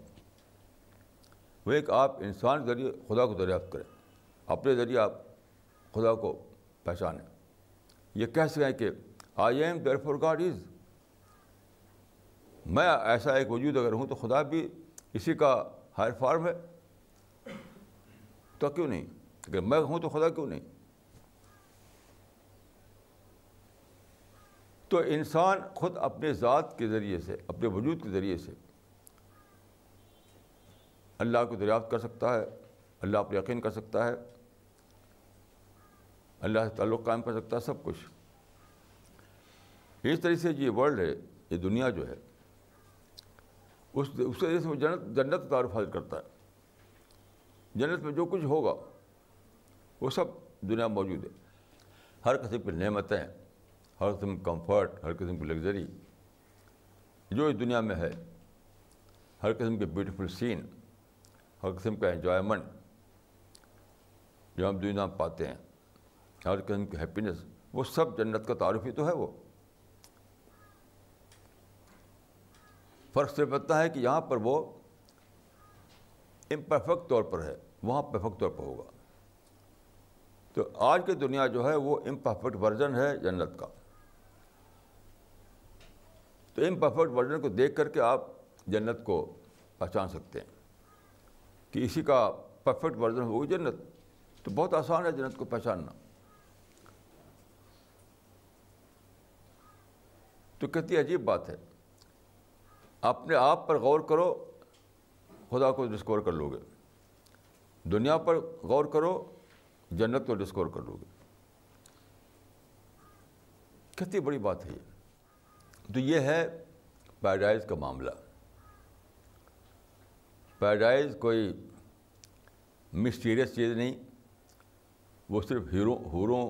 وہ ایک آپ انسان کے ذریعے خدا کو دریافت کریں اپنے ذریعے آپ خدا کو پہچانیں یہ کہہ سکیں کہ I am therefore God is میں ایسا ایک وجود اگر ہوں تو خدا بھی اسی کا ہائر فارم ہے تو کیوں نہیں اگر میں ہوں تو خدا کیوں نہیں تو انسان خود اپنے ذات کے ذریعے سے اپنے وجود کے ذریعے سے اللہ کو دریافت کر سکتا ہے اللہ پر یقین کر سکتا ہے اللہ سے تعلق قائم کر سکتا ہے سب کچھ اس طرح سے یہ ورلڈ ہے یہ دنیا جو ہے اس اس کے سے وہ جنت جنت تعارف حاصل کرتا ہے جنت میں جو کچھ ہوگا وہ سب دنیا موجود ہے ہر قسم کی نعمتیں ہر قسم کمفرٹ ہر قسم کی لگژری جو اس دنیا میں ہے ہر قسم کے بیوٹیفل سین ہر قسم کا انجوائمنٹ جو ہم میں پاتے ہیں ہر قسم کی ہیپینس وہ سب جنت کا تعارف ہی تو ہے وہ فرق صرف اتنا ہے کہ یہاں پر وہ امپرفیکٹ طور پر ہے وہاں پرفیکٹ طور پر ہوگا تو آج کی دنیا جو ہے وہ امپرفیکٹ ورژن ہے جنت کا تو امپرفیکٹ ورژن کو دیکھ کر کے آپ جنت کو پہچان سکتے ہیں کہ اسی کا پرفیکٹ ورژن ہوگی جنت تو بہت آسان ہے جنت کو پہچاننا تو کتنی عجیب بات ہے اپنے آپ پر غور کرو خدا کو ڈسکور کر لو گے دنیا پر غور کرو جنت کو ڈسکور کر لو گے کتنی بڑی بات ہے یہ تو یہ ہے پیراڈائز کا معاملہ پیراڈائز کوئی مسٹیریس چیز نہیں وہ صرف ہیروں ہوروں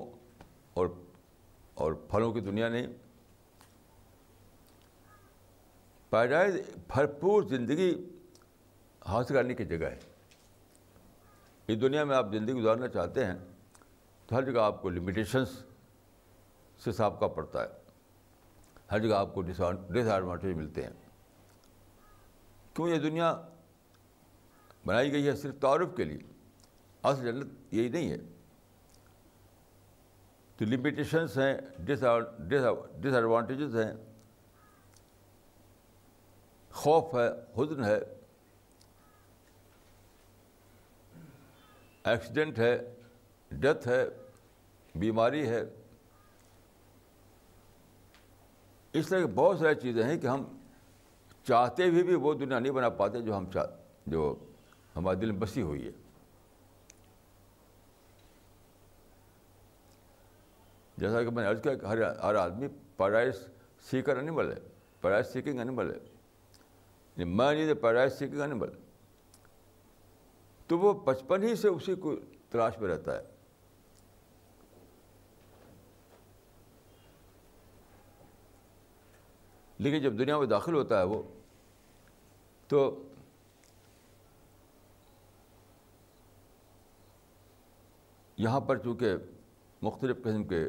اور اور پھلوں کی دنیا نہیں پائجائز بھرپور زندگی حاصل کرنے کی جگہ ہے اس دنیا میں آپ زندگی گزارنا چاہتے ہیں تو ہر جگہ آپ کو لمیٹیشنس سے سابقہ پڑتا ہے ہر جگہ آپ کو ڈس ایڈوانٹیج ملتے ہیں کیوں یہ دنیا بنائی گئی ہے صرف تعارف کے لیے اصل جنت یہی نہیں ہے تو لمیٹیشنس ہیں ڈس ایڈوانٹیجز ہیں خوف ہے حزن ہے ایکسیڈنٹ ہے ڈیتھ ہے بیماری ہے اس طرح بہت ساری چیزیں ہیں کہ ہم چاہتے ہوئے بھی وہ دنیا نہیں بنا پاتے جو ہم جو ہمارے دل میں بسی ہوئی ہے جیسا کہ میں نے عرض کیا کہ ہر ہر آدمی پیرائز سیکر انیمل ہے پیرائز سیکنگ انیمل ہے میں نے اے پائش سیکنگ اینیمل تو وہ بچپن ہی سے اسی کو تلاش میں رہتا ہے لیکن جب دنیا میں داخل ہوتا ہے وہ تو یہاں پر چونکہ مختلف قسم کے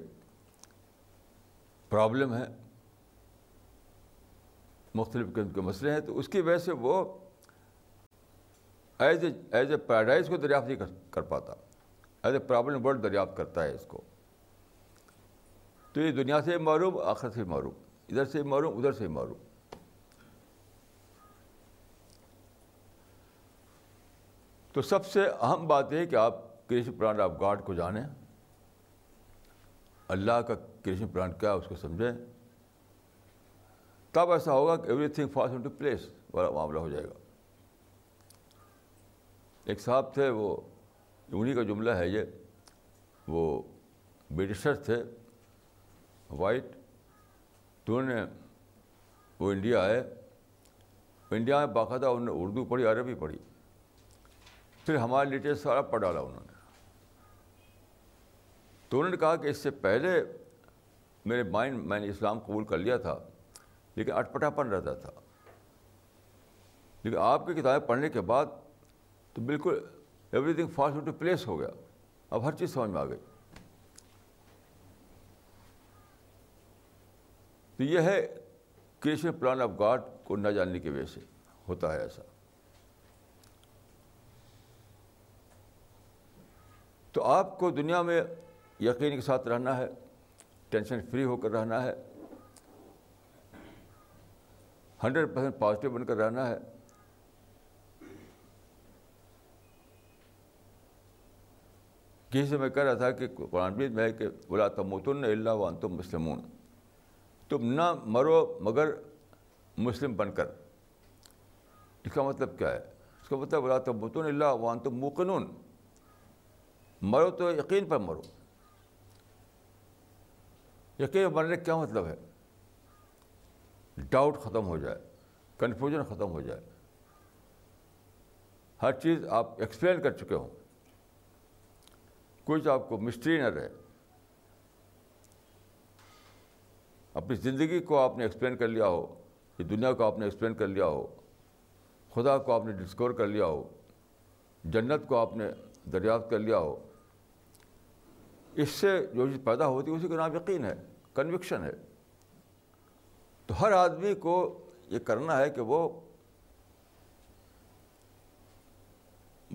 پرابلم ہیں مختلف قسم کے مسئلے ہیں تو اس کی وجہ سے وہ as a as a paradise کو دریافت نہیں کر پاتا ایز اے پرابلم ورلڈ دریافت کرتا ہے اس کو تو یہ دنیا سے معروف آخر سے معروف ادھر سے معروم ادھر سے معروم تو سب سے اہم بات یہ کہ آپ کرشن پلانٹ آف گاڈ کو جانیں اللہ کا کرشن پلانٹ کیا اس کو سمجھیں تب ایسا ہوگا کہ everything into place والا معاملہ ہو جائے گا ایک صاحب تھے وہ انہیں کا جملہ ہے یہ وہ برٹشر تھے وائٹ تو انہوں نے وہ انڈیا آئے انڈیا میں باقاعدہ انہوں نے اردو پڑھی عربی پڑھی پھر ہمارے لیٹر سارا پڑھ ڈالا انہوں نے تو انہوں نے کہا کہ اس سے پہلے میرے مائنڈ میں نے اسلام قبول کر لیا تھا اٹپٹا پن رہتا تھا لیکن آپ کی کتابیں پڑھنے کے بعد تو بالکل everything fast to place ہو گیا اب ہر چیز سمجھ میں آ گئی تو یہ ہے کریشن پلان آف گاڈ کو نہ جاننے کی وجہ سے ہوتا ہے ایسا تو آپ کو دنیا میں یقین کے ساتھ رہنا ہے ٹینشن فری ہو کر رہنا ہے ہنڈریڈ پرسینٹ پازیٹیو بن کر رہنا ہے کسی سے میں کہہ رہا تھا کہ قرآن بھی میں کہ بلا تمتن اللہ و انتم مسلمون تم نہ مرو مگر مسلم بن کر اس کا مطلب کیا ہے اس کا مطلب بلا اللہ و انتم موقنون مرو تو یقین پر مرو یقین مرنے کیا مطلب ہے ڈاؤٹ ختم ہو جائے کنفیوژن ختم ہو جائے ہر چیز آپ ایکسپلین کر چکے ہوں کچھ آپ کو مسٹری نہ رہے اپنی زندگی کو آپ نے ایکسپلین کر لیا ہو یہ دنیا کو آپ نے ایکسپلین کر لیا ہو خدا کو آپ نے ڈسکور کر لیا ہو جنت کو آپ نے دریافت کر لیا ہو اس سے جو چیز پیدا ہوتی ہے اسی کا نام یقین ہے کنوکشن ہے تو ہر آدمی کو یہ کرنا ہے کہ وہ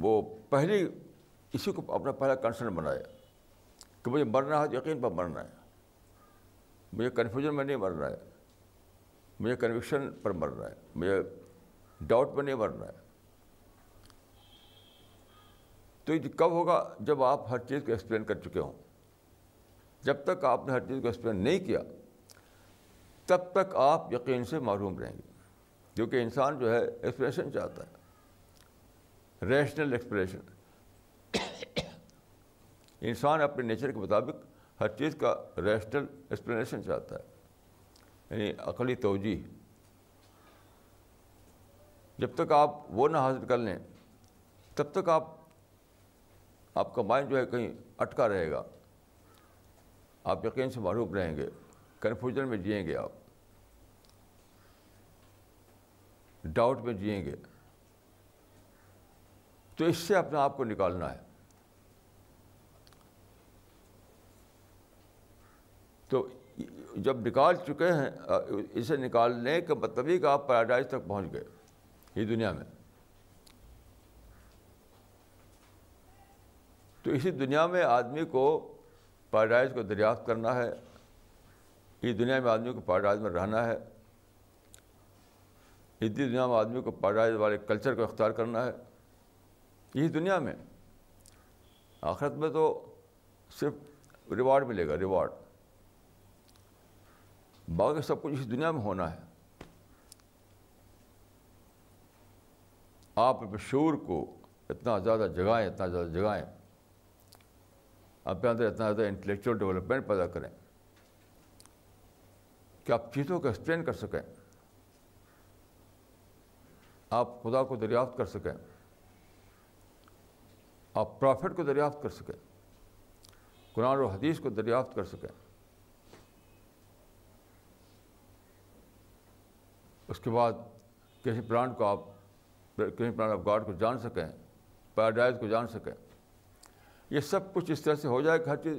وہ پہلی اسی کو اپنا پہلا کنسرن بنایا کہ مجھے مرنا ہے یقین پر مرنا ہے مجھے کنفیوژن میں نہیں مرنا ہے مجھے کنوکشن پر مرنا ہے مجھے ڈاؤٹ میں نہیں مرنا ہے تو یہ کب ہوگا جب آپ ہر چیز کو ایکسپلین کر چکے ہوں جب تک آپ نے ہر چیز کو ایکسپلین نہیں کیا تب تک آپ یقین سے معروم رہیں گے کیونکہ انسان جو ہے ایکسپریشن چاہتا ہے ریشنل ایکسپریشن انسان اپنے نیچر کے مطابق ہر چیز کا ریشنل ایکسپلینیشن چاہتا ہے یعنی عقلی توجہ جب تک آپ وہ نہ حاصل کر لیں تب تک آپ آپ کا مائنڈ جو ہے کہیں اٹکا رہے گا آپ یقین سے معروف رہیں گے کنفیوژن میں جئیں گے آپ ڈاؤٹ میں جئیں گے تو اس سے اپنے آپ کو نکالنا ہے تو جب نکال چکے ہیں اسے نکالنے کے مطلب کہ آپ پیراڈائز تک پہنچ گئے یہ دنیا میں تو اسی دنیا میں آدمی کو پیراڈائز کو دریافت کرنا ہے اس دنیا میں آدمی کو پیراڈائز میں رہنا ہے اس دنیا میں آدمی کو پیراڈائز والے کلچر کو اختیار کرنا ہے اس دنیا میں آخرت میں تو صرف ریوارڈ ملے گا ریوارڈ باقی سب کچھ اس دنیا میں ہونا ہے آپ شعور کو اتنا زیادہ جگائیں اتنا زیادہ جگائیں اپنے اندر اتنا زیادہ انٹلیکچوئل ڈیولپمنٹ پیدا کریں کہ آپ چیزوں کو ایکسپلین کر سکیں آپ خدا کو دریافت کر سکیں آپ پرافٹ کو دریافت کر سکیں قرآن و حدیث کو دریافت کر سکیں اس کے بعد کسی پلانٹ کو آپ کسی پلانٹ آف گاڈ کو جان سکیں پیراڈائز کو جان سکیں یہ سب کچھ اس طرح سے ہو جائے کہ ہر چیز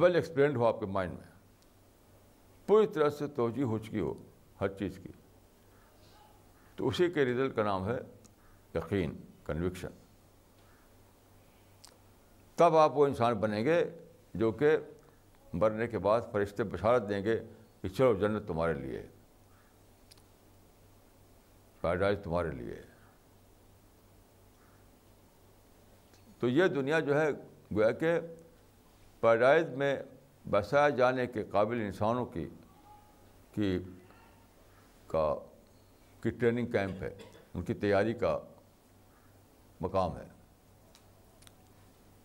ویل ایکسپلینڈ ہو آپ کے مائنڈ میں پوری طرح سے توجہ ہو چکی ہو ہر چیز کی تو اسی کے ریزلٹ کا نام ہے یقین کنوکشن تب آپ وہ انسان بنیں گے جو کہ مرنے کے بعد فرشتے بشارت دیں گے کہ چلو جنت تمہارے لیے پیراڈائز تمہارے لیے تو یہ دنیا جو ہے گویا کہ پیراڈائز میں بسایا جانے کے قابل انسانوں کی کی کا کی ٹریننگ کیمپ ہے ان کی تیاری کا مقام ہے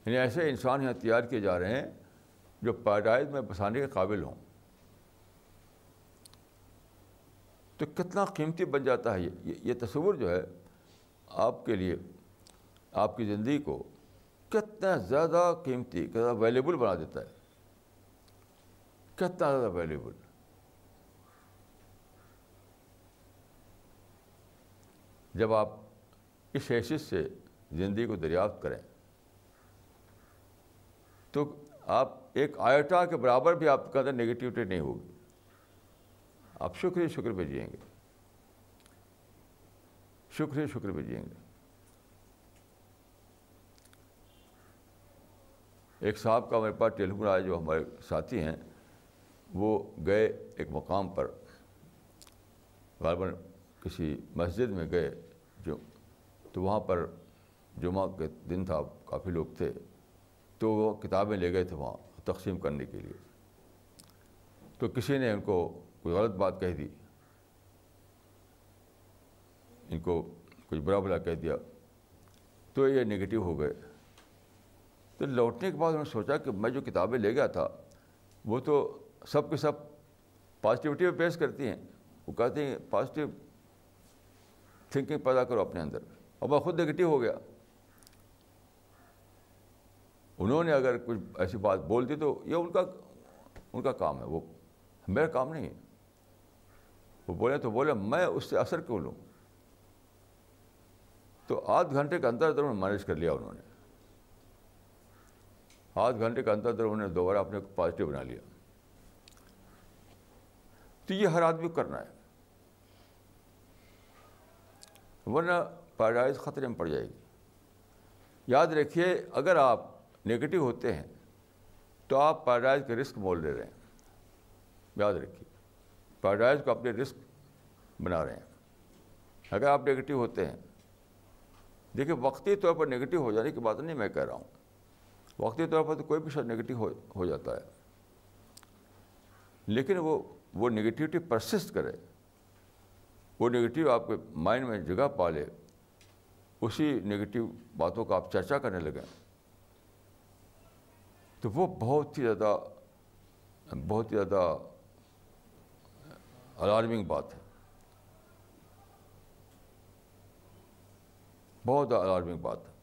یعنی ایسے انسان یہاں تیار کیے جا رہے ہیں جو پیدائد میں بسانے کے قابل ہوں تو کتنا قیمتی بن جاتا ہے یہ یہ تصور جو ہے آپ کے لیے آپ کی زندگی کو کتنا زیادہ قیمتی کتنا ویلیبل بنا دیتا ہے زیادہ اویلیبل جب آپ اس حیثیت سے زندگی کو دریافت کریں تو آپ ایک آئٹا کے برابر بھی آپ کے اندر نگیٹیوٹی نہیں ہوگی آپ شکریہ شکر پہ جئیں گے شکریہ شکر پہ جئیں گے ایک صاحب کا میرے پاس ٹیلیفون آیا جو ہمارے ساتھی ہیں وہ گئے ایک مقام پر غالباً کسی مسجد میں گئے جو تو وہاں پر جمعہ کے دن تھا کافی لوگ تھے تو وہ کتابیں لے گئے تھے وہاں تقسیم کرنے کے لیے تو کسی نے ان کو کوئی غلط بات کہہ دی ان کو کچھ برا بلا کہہ دیا تو یہ نگیٹو ہو گئے تو لوٹنے کے بعد انہوں نے سوچا کہ میں جو کتابیں لے گیا تھا وہ تو سب کے سب پازیٹیوٹی پہ پیش کرتی ہیں وہ کہتے ہیں پازیٹیو تھنکنگ پیدا کرو اپنے اندر اور وہ خود نگیٹو ہو گیا انہوں نے اگر کچھ ایسی بات بول دی تو یہ ان کا ان کا کام ہے وہ میرا کام نہیں ہے وہ بولے تو بولے میں اس سے اثر کیوں لوں تو آدھ گھنٹے کے اندر اندر مینیج کر لیا انہوں نے آدھ گھنٹے کے اندر اندر انہوں نے دوبارہ اپنے پازیٹیو بنا لیا تو یہ ہر آدمی کرنا ہے ورنہ پیراڈائز خطرے میں پڑ جائے گی یاد رکھیے اگر آپ نگیٹو ہوتے ہیں تو آپ پیراڈائز کے رسک مول لے رہے ہیں یاد رکھیے پیراڈائز کو اپنے رسک بنا رہے ہیں اگر آپ نگیٹو ہوتے ہیں دیکھیے وقتی طور پر نگیٹو ہو جانے کی بات نہیں میں کہہ رہا ہوں وقتی طور پر تو کوئی بھی شخص نگیٹو ہو جاتا ہے لیکن وہ وہ نگیٹیوٹی پرسسٹ کرے وہ نگیٹیو آپ کے مائنڈ میں جگہ پالے اسی نگیٹیو باتوں کا آپ چرچا کرنے لگیں تو وہ بہت ہی زیادہ بہت ہی زیادہ الارمنگ بات ہے بہت الارمنگ بات ہے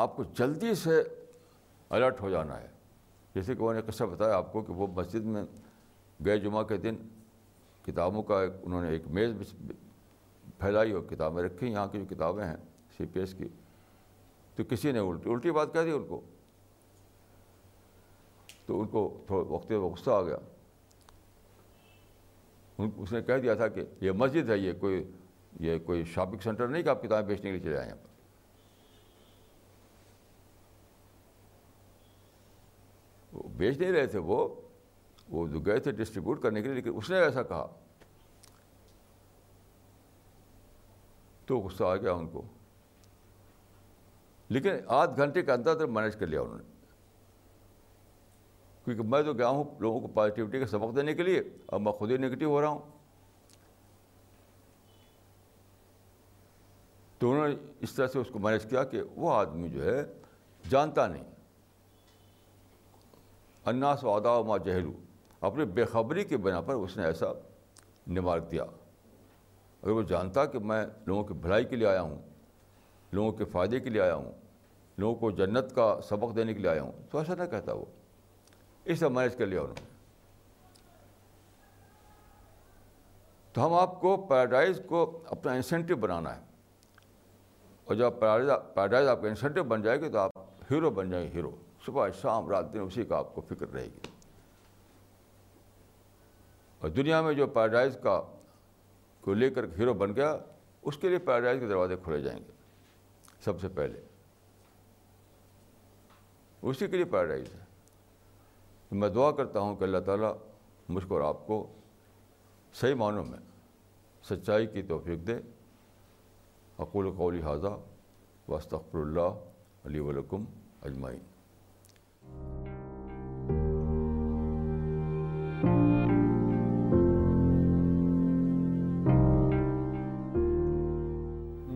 آپ کو جلدی سے الرٹ ہو جانا ہے جیسے کہ وہ نے قصہ بتایا آپ کو کہ وہ مسجد میں گئے جمعہ کے دن کتابوں کا ایک انہوں نے ایک میز پھیلائی اور کتابیں رکھی یہاں کی جو کتابیں ہیں سی پی ایس کی تو کسی نے الٹی الٹی بات کہہ دی ان کو تو ان کو تھوڑا وقت غصہ آ گیا اس نے کہہ دیا تھا کہ یہ مسجد ہے یہ کوئی یہ کوئی شاپنگ سینٹر نہیں کہ آپ کتابیں بیچنے کے لیے چلے آئے ہیں بیچ نہیں رہے تھے وہ وہ جو گئے تھے ڈسٹریبیوٹ کرنے کے لیے لیکن اس نے ایسا کہا تو غصہ آ گیا ان کو لیکن آدھ گھنٹے کے اندر مینیج کر لیا انہوں نے کیونکہ میں تو گیا ہوں لوگوں کو پازیٹیوٹی کا سبق دینے کے لیے اور میں خود ہی نگیٹو ہو رہا ہوں تو انہوں نے اس طرح سے اس کو مینج کیا کہ وہ آدمی جو ہے جانتا نہیں اناس و ادا ماں جہلو اپنے بے خبری کے بنا پر اس نے ایسا نمار دیا اگر وہ جانتا کہ میں لوگوں کی بھلائی کے لیے آیا ہوں لوگوں کے فائدے کے لیے آیا ہوں لوگوں کو جنت کا سبق دینے کے لیے آیا ہوں تو ایسا نہ کہتا وہ اس طرح مینج کر لیا انہوں نے تو ہم آپ کو پیراڈائز کو اپنا انسینٹیو بنانا ہے اور جب پیراڈائز پیراڈائز آپ کا انسینٹیو بن جائے گی تو آپ ہیرو بن جائیں گے ہیرو صبح شام رات دن اسی کا آپ کو فکر رہے گی اور دنیا میں جو پیراڈائز کا کو لے کر ہیرو بن گیا اس کے لیے پیراڈائز کے دروازے کھلے جائیں گے سب سے پہلے اسی کے لیے پیراڈائز ہے میں دعا کرتا ہوں کہ اللہ تعالیٰ مجھ کو اور آپ کو صحیح معنوں میں سچائی کی توفیق دے اقول قولی حاضہ واسطر اللہ علی ولکم اجمعین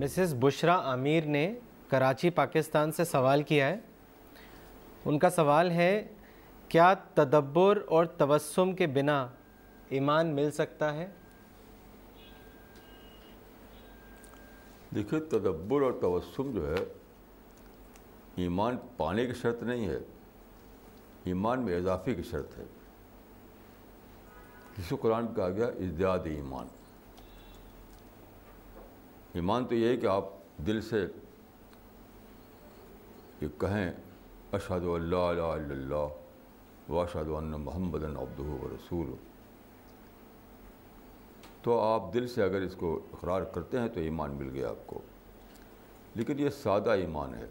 مسز بشرا امیر نے کراچی پاکستان سے سوال کیا ہے ان کا سوال ہے کیا تدبر اور توسم کے بنا ایمان مل سکتا ہے دیکھیے تدبر اور توسم جو ہے ایمان پانے کی شرط نہیں ہے ایمان میں اضافی کی شرط ہے جسے قرآن کہا گیا ازدیاد ایمان ایمان تو یہ ہے کہ آپ دل سے یہ کہیں اشہد اللہ اللہ واشد ان محمد و رسول تو آپ دل سے اگر اس کو اقرار کرتے ہیں تو ایمان مل گیا آپ کو لیکن یہ سادہ ایمان ہے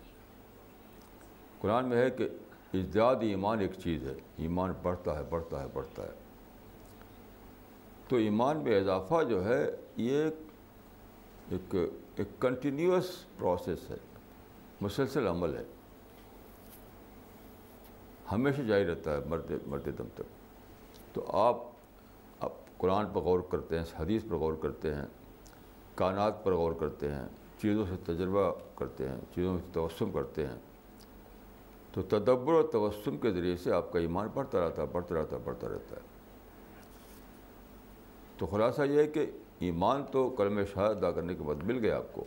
قرآن میں ہے کہ اجداد ایمان ایک چیز ہے ایمان بڑھتا ہے بڑھتا ہے بڑھتا ہے تو ایمان میں اضافہ جو ہے یہ ایک ایک ایک کنٹینیوس پروسیس ہے مسلسل عمل ہے ہمیشہ جاری رہتا ہے مرد مرد دم تک تو آپ آپ قرآن پر غور کرتے ہیں حدیث پر غور کرتے ہیں کانات پر غور کرتے ہیں چیزوں سے تجربہ کرتے ہیں چیزوں سے توسم کرتے ہیں تو تدبر و توسم کے ذریعے سے آپ کا ایمان بڑھتا رہتا ہے بڑھتا رہتا بڑھتا رہتا ہے تو خلاصہ یہ ہے کہ ایمان تو کلم شہر ادا کرنے کے بعد مل گیا آپ کو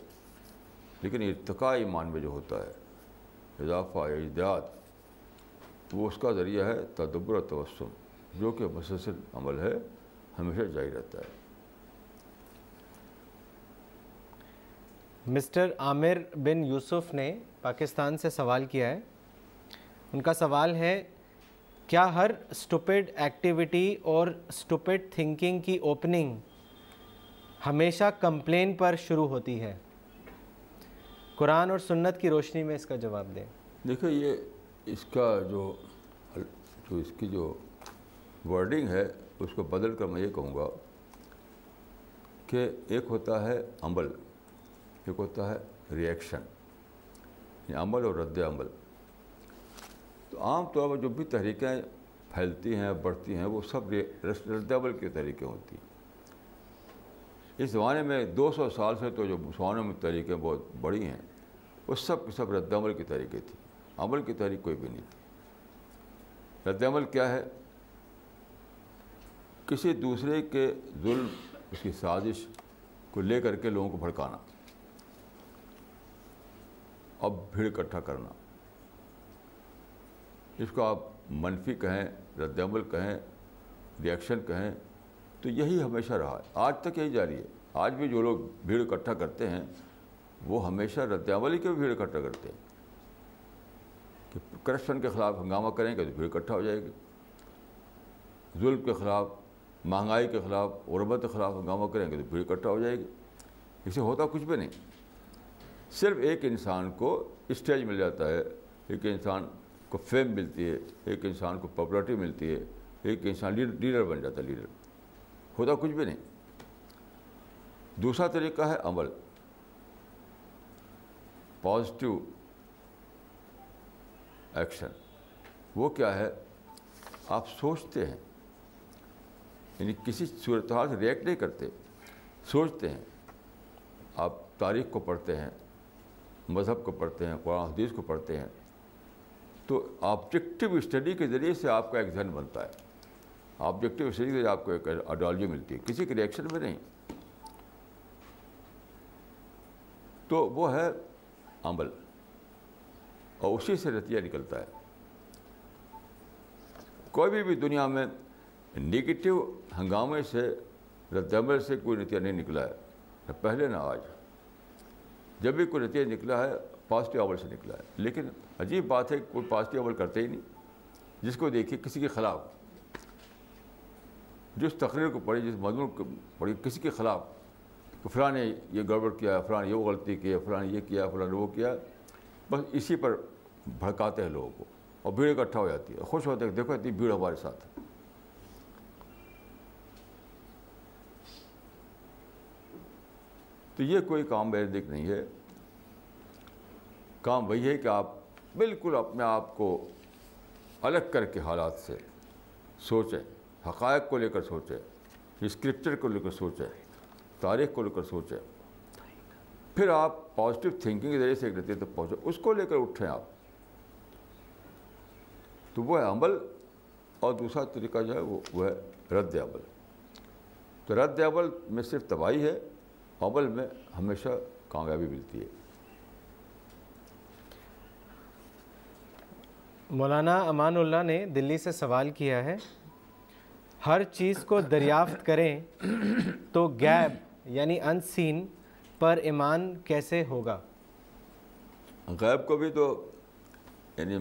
لیکن ارتقاء ایمان میں جو ہوتا ہے اضافہ اجداد وہ اس کا ذریعہ ہے تدبر توسم جو کہ مسلسل عمل ہے ہمیشہ جاری رہتا ہے مسٹر عامر بن یوسف نے پاکستان سے سوال کیا ہے ان کا سوال ہے کیا ہر اسٹوپیڈ ایکٹیویٹی اور اسٹوپیڈ تھنکنگ کی اوپننگ ہمیشہ کمپلین پر شروع ہوتی ہے قرآن اور سنت کی روشنی میں اس کا جواب دیں دیکھیں یہ اس کا جو جو اس کی جو ورڈنگ ہے اس کو بدل کر میں یہ کہوں گا کہ ایک ہوتا ہے عمل ایک ہوتا ہے یہ یعنی عمل اور رد عمل تو عام طور پر جو بھی تحریکیں پھیلتی ہیں بڑھتی ہیں وہ سب رد عمل کی تحریکیں ہوتی ہیں اس زمانے میں دو سو سال سے تو جو مسلمانوں میں طریقے بہت بڑی ہیں وہ سب کے سب رد عمل کی طریقے تھیں عمل کی تحریک کوئی بھی نہیں تھی رد عمل کیا ہے کسی دوسرے کے ظلم اس کی سازش کو لے کر کے لوگوں کو بھڑکانا اب بھیڑ اکٹھا کرنا اس کو آپ منفی کہیں رد عمل کہیں ریاکشن کہیں تو یہی ہمیشہ رہا ہے آج تک یہی جاری ہے آج بھی جو لوگ بھیڑ اکٹھا کرتے ہیں وہ ہمیشہ کے بھی بھیڑ اکٹھا کرتے ہیں کہ کرپشن کے خلاف ہنگامہ کریں گے تو بھیڑ اکٹھا ہو جائے گی ظلم کے خلاف مہنگائی کے خلاف عربت کے خلاف ہنگامہ کریں گے تو بھیڑ اکٹھا ہو جائے گی اس سے ہوتا کچھ بھی نہیں صرف ایک انسان کو اسٹیج مل جاتا ہے ایک انسان کو فیم ملتی ہے ایک انسان کو پاپولرٹی ملتی ہے ایک انسان لیڈر بن جاتا ہے لیڈر خدا کچھ بھی نہیں دوسرا طریقہ ہے عمل پازیٹیو ایکشن وہ کیا ہے آپ سوچتے ہیں یعنی کسی صورتحال سے ریئیکٹ نہیں کرتے سوچتے ہیں آپ تاریخ کو پڑھتے ہیں مذہب کو پڑھتے ہیں قرآن حدیث کو پڑھتے ہیں تو آبجیکٹیو اسٹڈی کے ذریعے سے آپ کا ایک ذہن بنتا ہے آبجیکٹو سیری آپ کو ایک آئیڈیالوجی ملتی ہے کسی کے ریئیکشن میں نہیں تو وہ ہے عمل اور اسی سے نتیجہ نکلتا ہے کوئی بھی بھی دنیا میں نگیٹو ہنگامے سے رد عمل سے کوئی نتیجہ نہیں نکلا ہے نہ پہلے نہ آج جب بھی کوئی نتیجہ نکلا ہے پازیٹیو عمل سے نکلا ہے لیکن عجیب بات ہے کوئی پازیٹیو عمل کرتے ہی نہیں جس کو دیکھیے کسی کے خلاف جس تقریر کو پڑھی جس مضمون کو پڑھی کسی کے خلاف فلاں نے یہ گڑبڑ کیا فلاں نے یہ غلطی کی فلاں نے یہ کیا فلاں نے وہ کیا بس اسی پر بھڑکاتے ہیں لوگوں کو اور بھیڑ اکٹھا ہو جاتی ہے خوش ہیں کہ دیکھو اتنی بھیڑ ہمارے ساتھ ہے تو یہ کوئی کام میرے دیکھ نہیں ہے کام وہی ہے کہ آپ بالکل اپنے آپ کو الگ کر کے حالات سے سوچیں حقائق کو لے کر سوچے اسکرپچر کو لے کر سوچے تاریخ کو لے کر سوچے پھر آپ پازیٹیو تھنکنگ کے ذریعے سے ایک نتیجے تک پہنچے اس کو لے کر اٹھیں آپ تو وہ ہے عمل اور دوسرا طریقہ جو ہے وہ ہے رد عمل تو رد عمل میں صرف تباہی ہے عمل میں ہمیشہ کامیابی ملتی ہے مولانا امان اللہ نے دلی سے سوال کیا ہے ہر چیز کو دریافت کریں تو غیب یعنی انسین پر ایمان کیسے ہوگا غیب کو بھی تو یعنی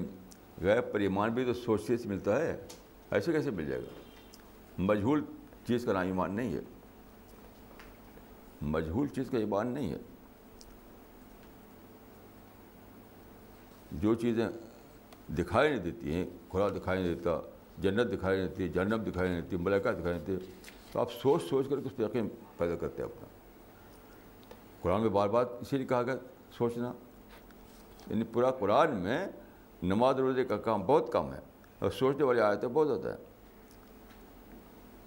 غیب پر ایمان بھی تو سوچتے سے ملتا ہے ایسے کیسے مل جائے گا مجھول چیز کا نام ایمان نہیں ہے مجھول چیز کا ایمان نہیں ہے جو چیزیں دکھائی نہیں دیتی ہیں کھلا دکھائی نہیں دیتا جنت دکھائی دیتی ہے جنم دکھائی دیتی ہے ملکہ دکھائی دیتی ہے تو آپ سوچ سوچ کر کے اس پہ یقین پیدا کرتے ہیں اپنا قرآن میں بار بار اسی لیے کہا گیا سوچنا یعنی پورا قرآن میں نماز روزے کا کام بہت کم ہے اور سوچنے والی آیتیں بہت زیادہ ہے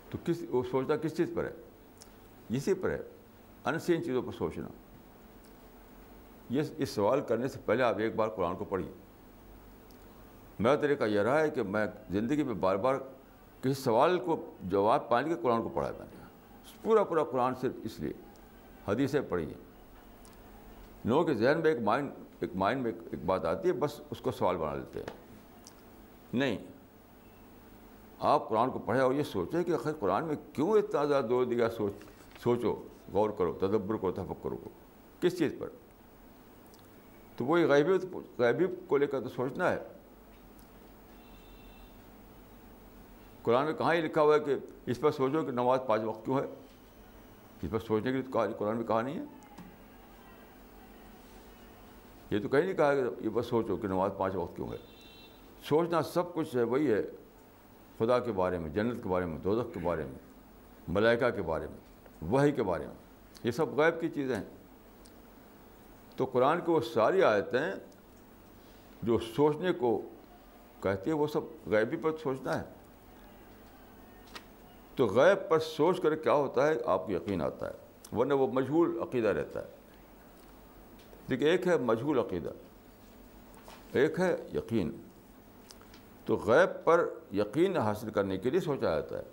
تو کس وہ سوچنا کس چیز پر ہے اسی پر ہے ان سین چیزوں پر سوچنا یہ اس سوال کرنے سے پہلے آپ ایک بار قرآن کو پڑھیے میرا طریقہ یہ رہا ہے کہ میں زندگی میں بار بار کسی سوال کو جواب پانے کے قرآن کو پڑھا میں نے پورا پورا قرآن صرف اس لیے حدیثیں پڑھی ہیں لوگوں کے ذہن میں ایک مائنڈ ایک مائنڈ میں ایک بات آتی ہے بس اس کو سوال بنا لیتے ہیں نہیں آپ قرآن کو پڑھیں اور یہ سوچیں کہ قرآن میں کیوں اتنا زیادہ دور دیا سوچ سوچو غور کرو تدبر کو تفکر کرو کو کس چیز پر تو وہی غیبی غیبی کو لے کر تو سوچنا ہے قرآن میں کہاں یہ لکھا ہوا ہے کہ اس پر سوچو کہ نماز پانچ وقت کیوں ہے اس پر سوچنے کے تو کہا قرآن میں کہا نہیں ہے یہ تو کہیں نہیں کہا کہ یہ بس سوچو کہ نماز پانچ وقت کیوں ہے سوچنا سب کچھ ہے وہی ہے خدا کے بارے میں جنت کے بارے میں دوزخ کے بارے میں ملائکہ کے بارے میں وہی کے بارے میں یہ سب غیب کی چیزیں ہیں تو قرآن کی وہ ساری آیتیں جو سوچنے کو کہتی ہے وہ سب غیبی پر سوچنا ہے تو غیب پر سوچ کر کیا ہوتا ہے آپ کو یقین آتا ہے ورنہ وہ مشغول عقیدہ رہتا ہے دیکھیے ایک ہے مشغول عقیدہ ایک ہے یقین تو غیب پر یقین حاصل کرنے کے لیے سوچا جاتا ہے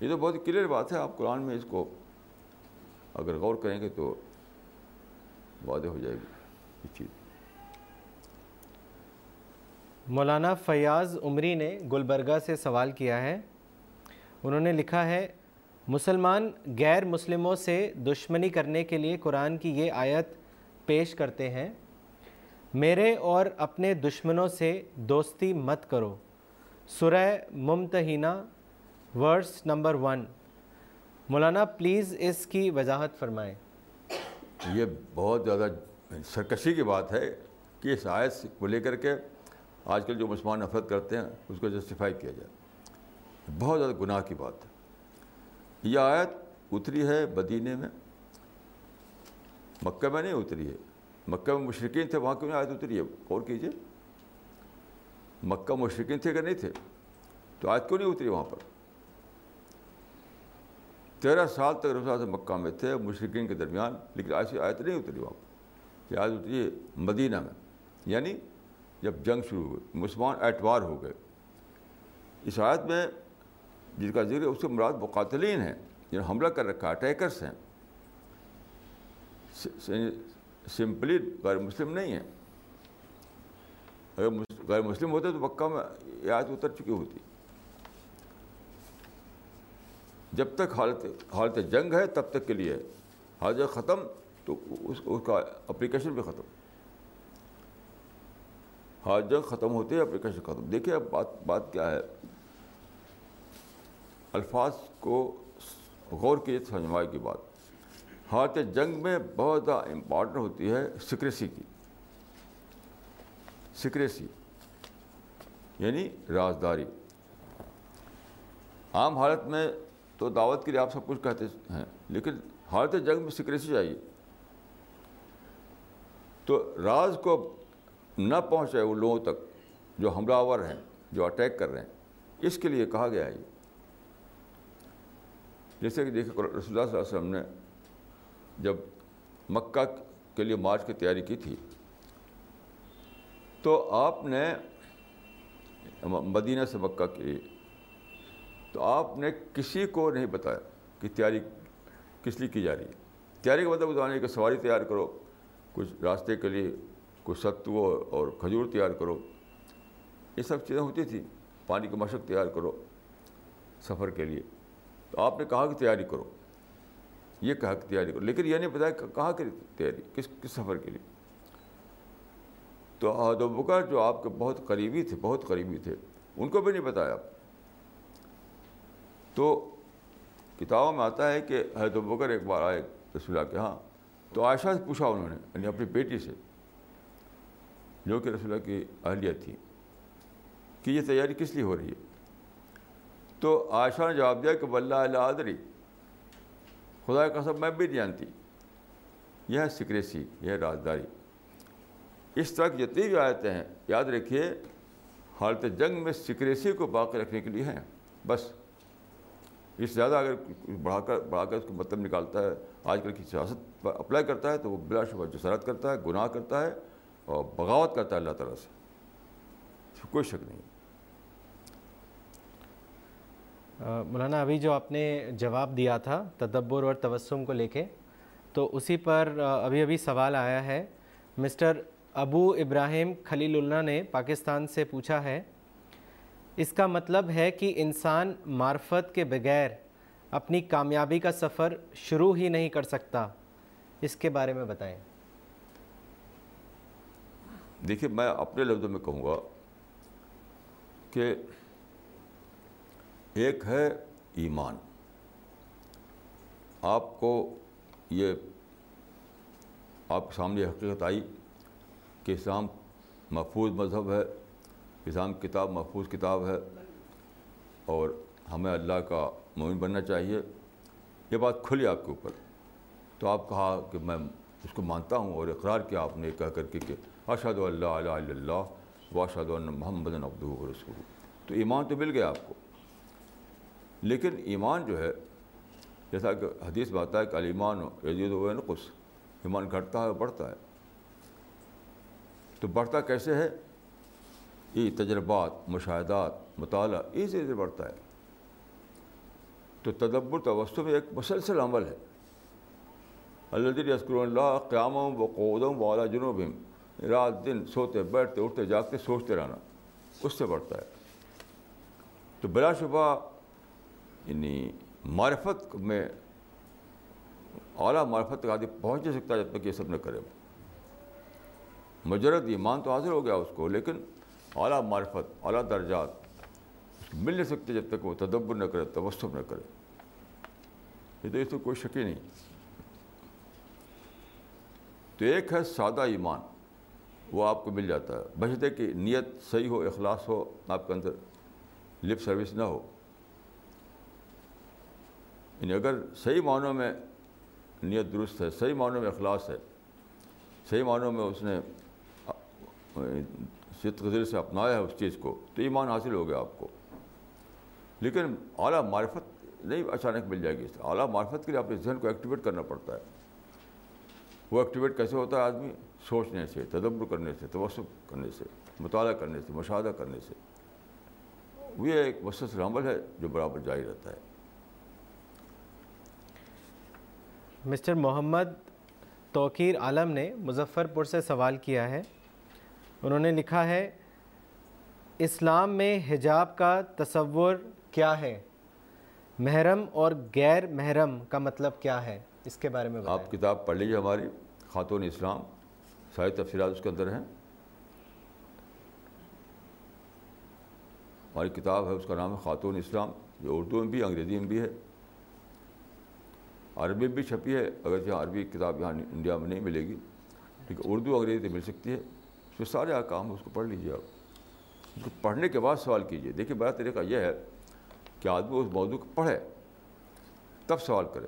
یہ تو بہت کلیئر بات ہے آپ قرآن میں اس کو اگر غور کریں گے تو وعدے ہو جائے گی یہ چیز مولانا فیاض عمری نے گلبرگہ سے سوال کیا ہے انہوں نے لکھا ہے مسلمان غیر مسلموں سے دشمنی کرنے کے لیے قرآن کی یہ آیت پیش کرتے ہیں میرے اور اپنے دشمنوں سے دوستی مت کرو سورہ ممتہینہ verse number one Maulana please اس کی وضاحت فرمائیں یہ بہت زیادہ سرکشی کی بات ہے کہ اس آیت کو لے کر کے آج کل جو مسلمان نفرت کرتے ہیں اس کو جسٹیفائی کیا جائے بہت زیادہ گناہ کی بات ہے یہ آیت اتری ہے مدینے میں مکہ میں نہیں اتری ہے مکہ میں مشرقین تھے وہاں کیوں نہیں آیت اتری ہے اور کیجیے مکہ مشرقین تھے کہ نہیں تھے تو آیت کیوں نہیں اتری وہاں پر تیرہ سال تک سے مکہ میں تھے مشرقین کے درمیان لیکن ایسی آیت نہیں اتری وہاں پر یہ آیت اتری ہے مدینہ میں یعنی جب جنگ شروع ہوئی مسلمان اعتبار ہو گئے اس آیت میں جن کا ذکر اس کے مراد مقاتلین ہیں جنہوں یعنی نے حملہ کر رکھا اٹیکرس ہیں سمپلی غیر مسلم نہیں ہیں اگر غیر مسلم ہوتے تو مکہ میں یہ آیت اتر چکی ہوتی جب تک حالت حالت جنگ ہے تب تک کے لیے حاضر ختم تو اس کا اپلیکیشن بھی ختم آج جنگ ختم ہوتے ہیں اپلیکیشن ختم دیکھیے اب بات بات کیا ہے الفاظ کو غور کیجیے سمجھوائے کی بات حارت ہاں، جنگ میں بہت زیادہ امپارٹنٹ ہوتی ہے سیکریسی کی سیکریسی یعنی رازداری عام حالت میں تو دعوت کے لیے آپ سب کچھ کہتے ہیں لیکن حالت جنگ میں سیکریسی چاہیے تو راز کو نہ پہنچے وہ لوگوں تک جو آور ہیں جو اٹیک کر رہے ہیں اس کے لیے کہا گیا ہے یہ جیسے کہ دیکھیں رسول اللہ صلی اللہ علیہ وسلم نے جب مکہ کے لیے مارچ کی تیاری کی تھی تو آپ نے مدینہ سے مکہ کی تو آپ نے کسی کو نہیں بتایا کہ تیاری کس لیے کی جا رہی ہے تیاری کا مطلب بتانے کے سواری تیار کرو کچھ راستے کے لیے کچھ ستو اور کھجور تیار کرو یہ سب چیزیں ہوتی تھیں پانی کی مشق تیار کرو سفر کے لیے تو آپ نے کہا کہ تیاری کرو یہ کہا کہ تیاری کرو لیکن یہ نہیں بتایا کہاں کی تیاری کس کس سفر کے لیے تو عہد بکر جو آپ کے بہت قریبی تھے بہت قریبی تھے ان کو بھی نہیں بتایا تو کتابوں میں آتا ہے کہ عہد و بکر ایک بار آئے رسول اللہ کے ہاں تو عائشہ سے پوچھا انہوں نے یعنی اپنی بیٹی سے جو کہ رسول اللہ کی اہلیہ تھی کہ یہ تیاری کس لیے ہو رہی ہے تو عائشہ نے جواب کہ بلّہ اللہ علیہ خدا کا سب میں بھی نہیں جانتی یہ ہے سکریسی یہ ہے رازداری اس طرح کی جتنی بھی آیتیں ہیں یاد رکھیے حالت جنگ میں سکریسی کو باقی رکھنے کے لیے ہیں بس اس زیادہ اگر بڑھا کر بڑھا کر اس کو مطلب نکالتا ہے آج کل کی سیاست پر اپلائی کرتا ہے تو وہ بلا شبہ جسارت کرتا ہے گناہ کرتا ہے اور بغاوت کرتا ہے اللہ تعالیٰ سے اس کوئی شک نہیں مولانا ابھی جو آپ نے جواب دیا تھا تدبر اور توسم کو لے کے تو اسی پر ابھی ابھی سوال آیا ہے مسٹر ابو ابراہیم خلیل اللہ نے پاکستان سے پوچھا ہے اس کا مطلب ہے کہ انسان معرفت کے بغیر اپنی کامیابی کا سفر شروع ہی نہیں کر سکتا اس کے بارے میں بتائیں دیکھیے میں اپنے لفظوں میں کہوں گا کہ ایک ہے ایمان آپ کو یہ آپ کے سامنے حقیقت آئی کہ اسلام محفوظ مذہب ہے اسلام کتاب محفوظ کتاب ہے اور ہمیں اللہ کا مومن بننا چاہیے یہ بات کھلی آپ کے اوپر تو آپ کہا کہ میں اس کو مانتا ہوں اور اقرار کیا آپ نے کہہ کر کے کہ اشد اللہ علیہ اللہ و محمد عبد رسول تو ایمان تو مل گیا آپ کو لیکن ایمان جو ہے جیسا کہ حدیث بات ہے کہ علیمان عزیز و نقص ایمان گھٹتا ہے بڑھتا ہے تو بڑھتا کیسے ہے یہ تجربات مشاہدات مطالعہ اس سے بڑھتا ہے تو تدبر توسط میں ایک مسلسل عمل ہے اللہ یسکر اللہ قیام و قودم والا جنوب رات دن سوتے بیٹھتے اٹھتے جاگتے سوچتے رہنا اس سے بڑھتا ہے تو بلا شبہ یعنی معرفت میں اعلیٰ معرفت تک آدمی پہنچ نہیں سکتا جب تک یہ سب نہ کرے مجرد ایمان تو حاضر ہو گیا اس کو لیکن اعلیٰ معرفت اعلیٰ درجات مل نہیں سکتے جب تک وہ تدبر نہ کرے توسب نہ کرے یہ تو اس سے کوئی شکی نہیں تو ایک ہے سادہ ایمان وہ آپ کو مل جاتا ہے بچے کہ نیت صحیح ہو اخلاص ہو آپ کے اندر لپ سروس نہ ہو یعنی اگر صحیح معنوں میں نیت درست ہے صحیح معنوں میں اخلاص ہے صحیح معنوں میں اس نے صدق شرکت سے اپنایا ہے اس چیز کو تو ایمان حاصل ہو گیا آپ کو لیکن اعلیٰ معرفت نہیں اچانک مل جائے گی اس اعلیٰ معرفت کے لیے اپنے ذہن کو ایکٹیویٹ کرنا پڑتا ہے وہ ایکٹیویٹ کیسے ہوتا ہے آدمی سوچنے سے تدبر کرنے سے توسف کرنے سے مطالعہ کرنے سے مشاہدہ کرنے سے یہ ایک وسط عمل ہے جو برابر جاری رہتا ہے مسٹر محمد توقیر عالم نے مظفر پور سے سوال کیا ہے انہوں نے لکھا ہے اسلام میں حجاب کا تصور کیا ہے محرم اور غیر محرم کا مطلب کیا ہے اس کے بارے میں آپ کتاب پڑھ لیجیے ہماری خاتون اسلام ساری تفصیلات اس کے اندر ہیں ہماری کتاب ہے اس کا نام ہے خاتون اسلام جو اردو میں بھی انگریزی میں بھی ہے عربی میں بھی چھپی ہے اگر یہاں عربی کتاب یہاں انڈیا میں نہیں ملے گی لیکن اردو انگریزی تو مل سکتی ہے اس میں سارے احکام اس کو پڑھ لیجیے آپ اس کو پڑھنے کے بعد سوال کیجیے دیکھیے بڑا طریقہ یہ ہے کہ آدمی اس موضوع کو پڑھے تب سوال کرے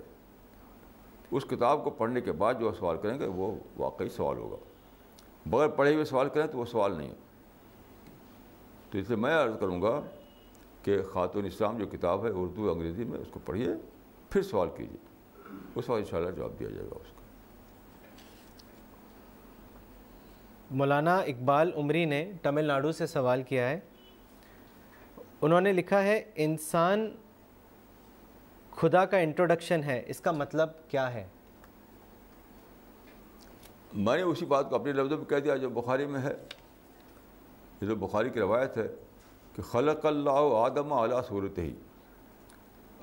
اس کتاب کو پڑھنے کے بعد جو سوال کریں گے وہ واقعی سوال ہوگا بغیر پڑھے ہوئے سوال کریں تو وہ سوال نہیں تو اس لیے میں عرض کروں گا کہ خاتون اسلام جو کتاب ہے اردو انگریزی میں اس کو پڑھیے پھر سوال کیجیے اس وقت ان شاء اللہ جواب دیا جائے گا اس کا مولانا اقبال عمری نے تمل ناڈو سے سوال کیا ہے انہوں نے لکھا ہے انسان خدا کا انٹروڈکشن ہے اس کا مطلب کیا ہے میں نے اسی بات کو اپنے لفظوں میں کہہ دیا جو بخاری میں ہے یہ تو بخاری کی روایت ہے کہ خلق اللہ آدم اعلیٰ صورت ہی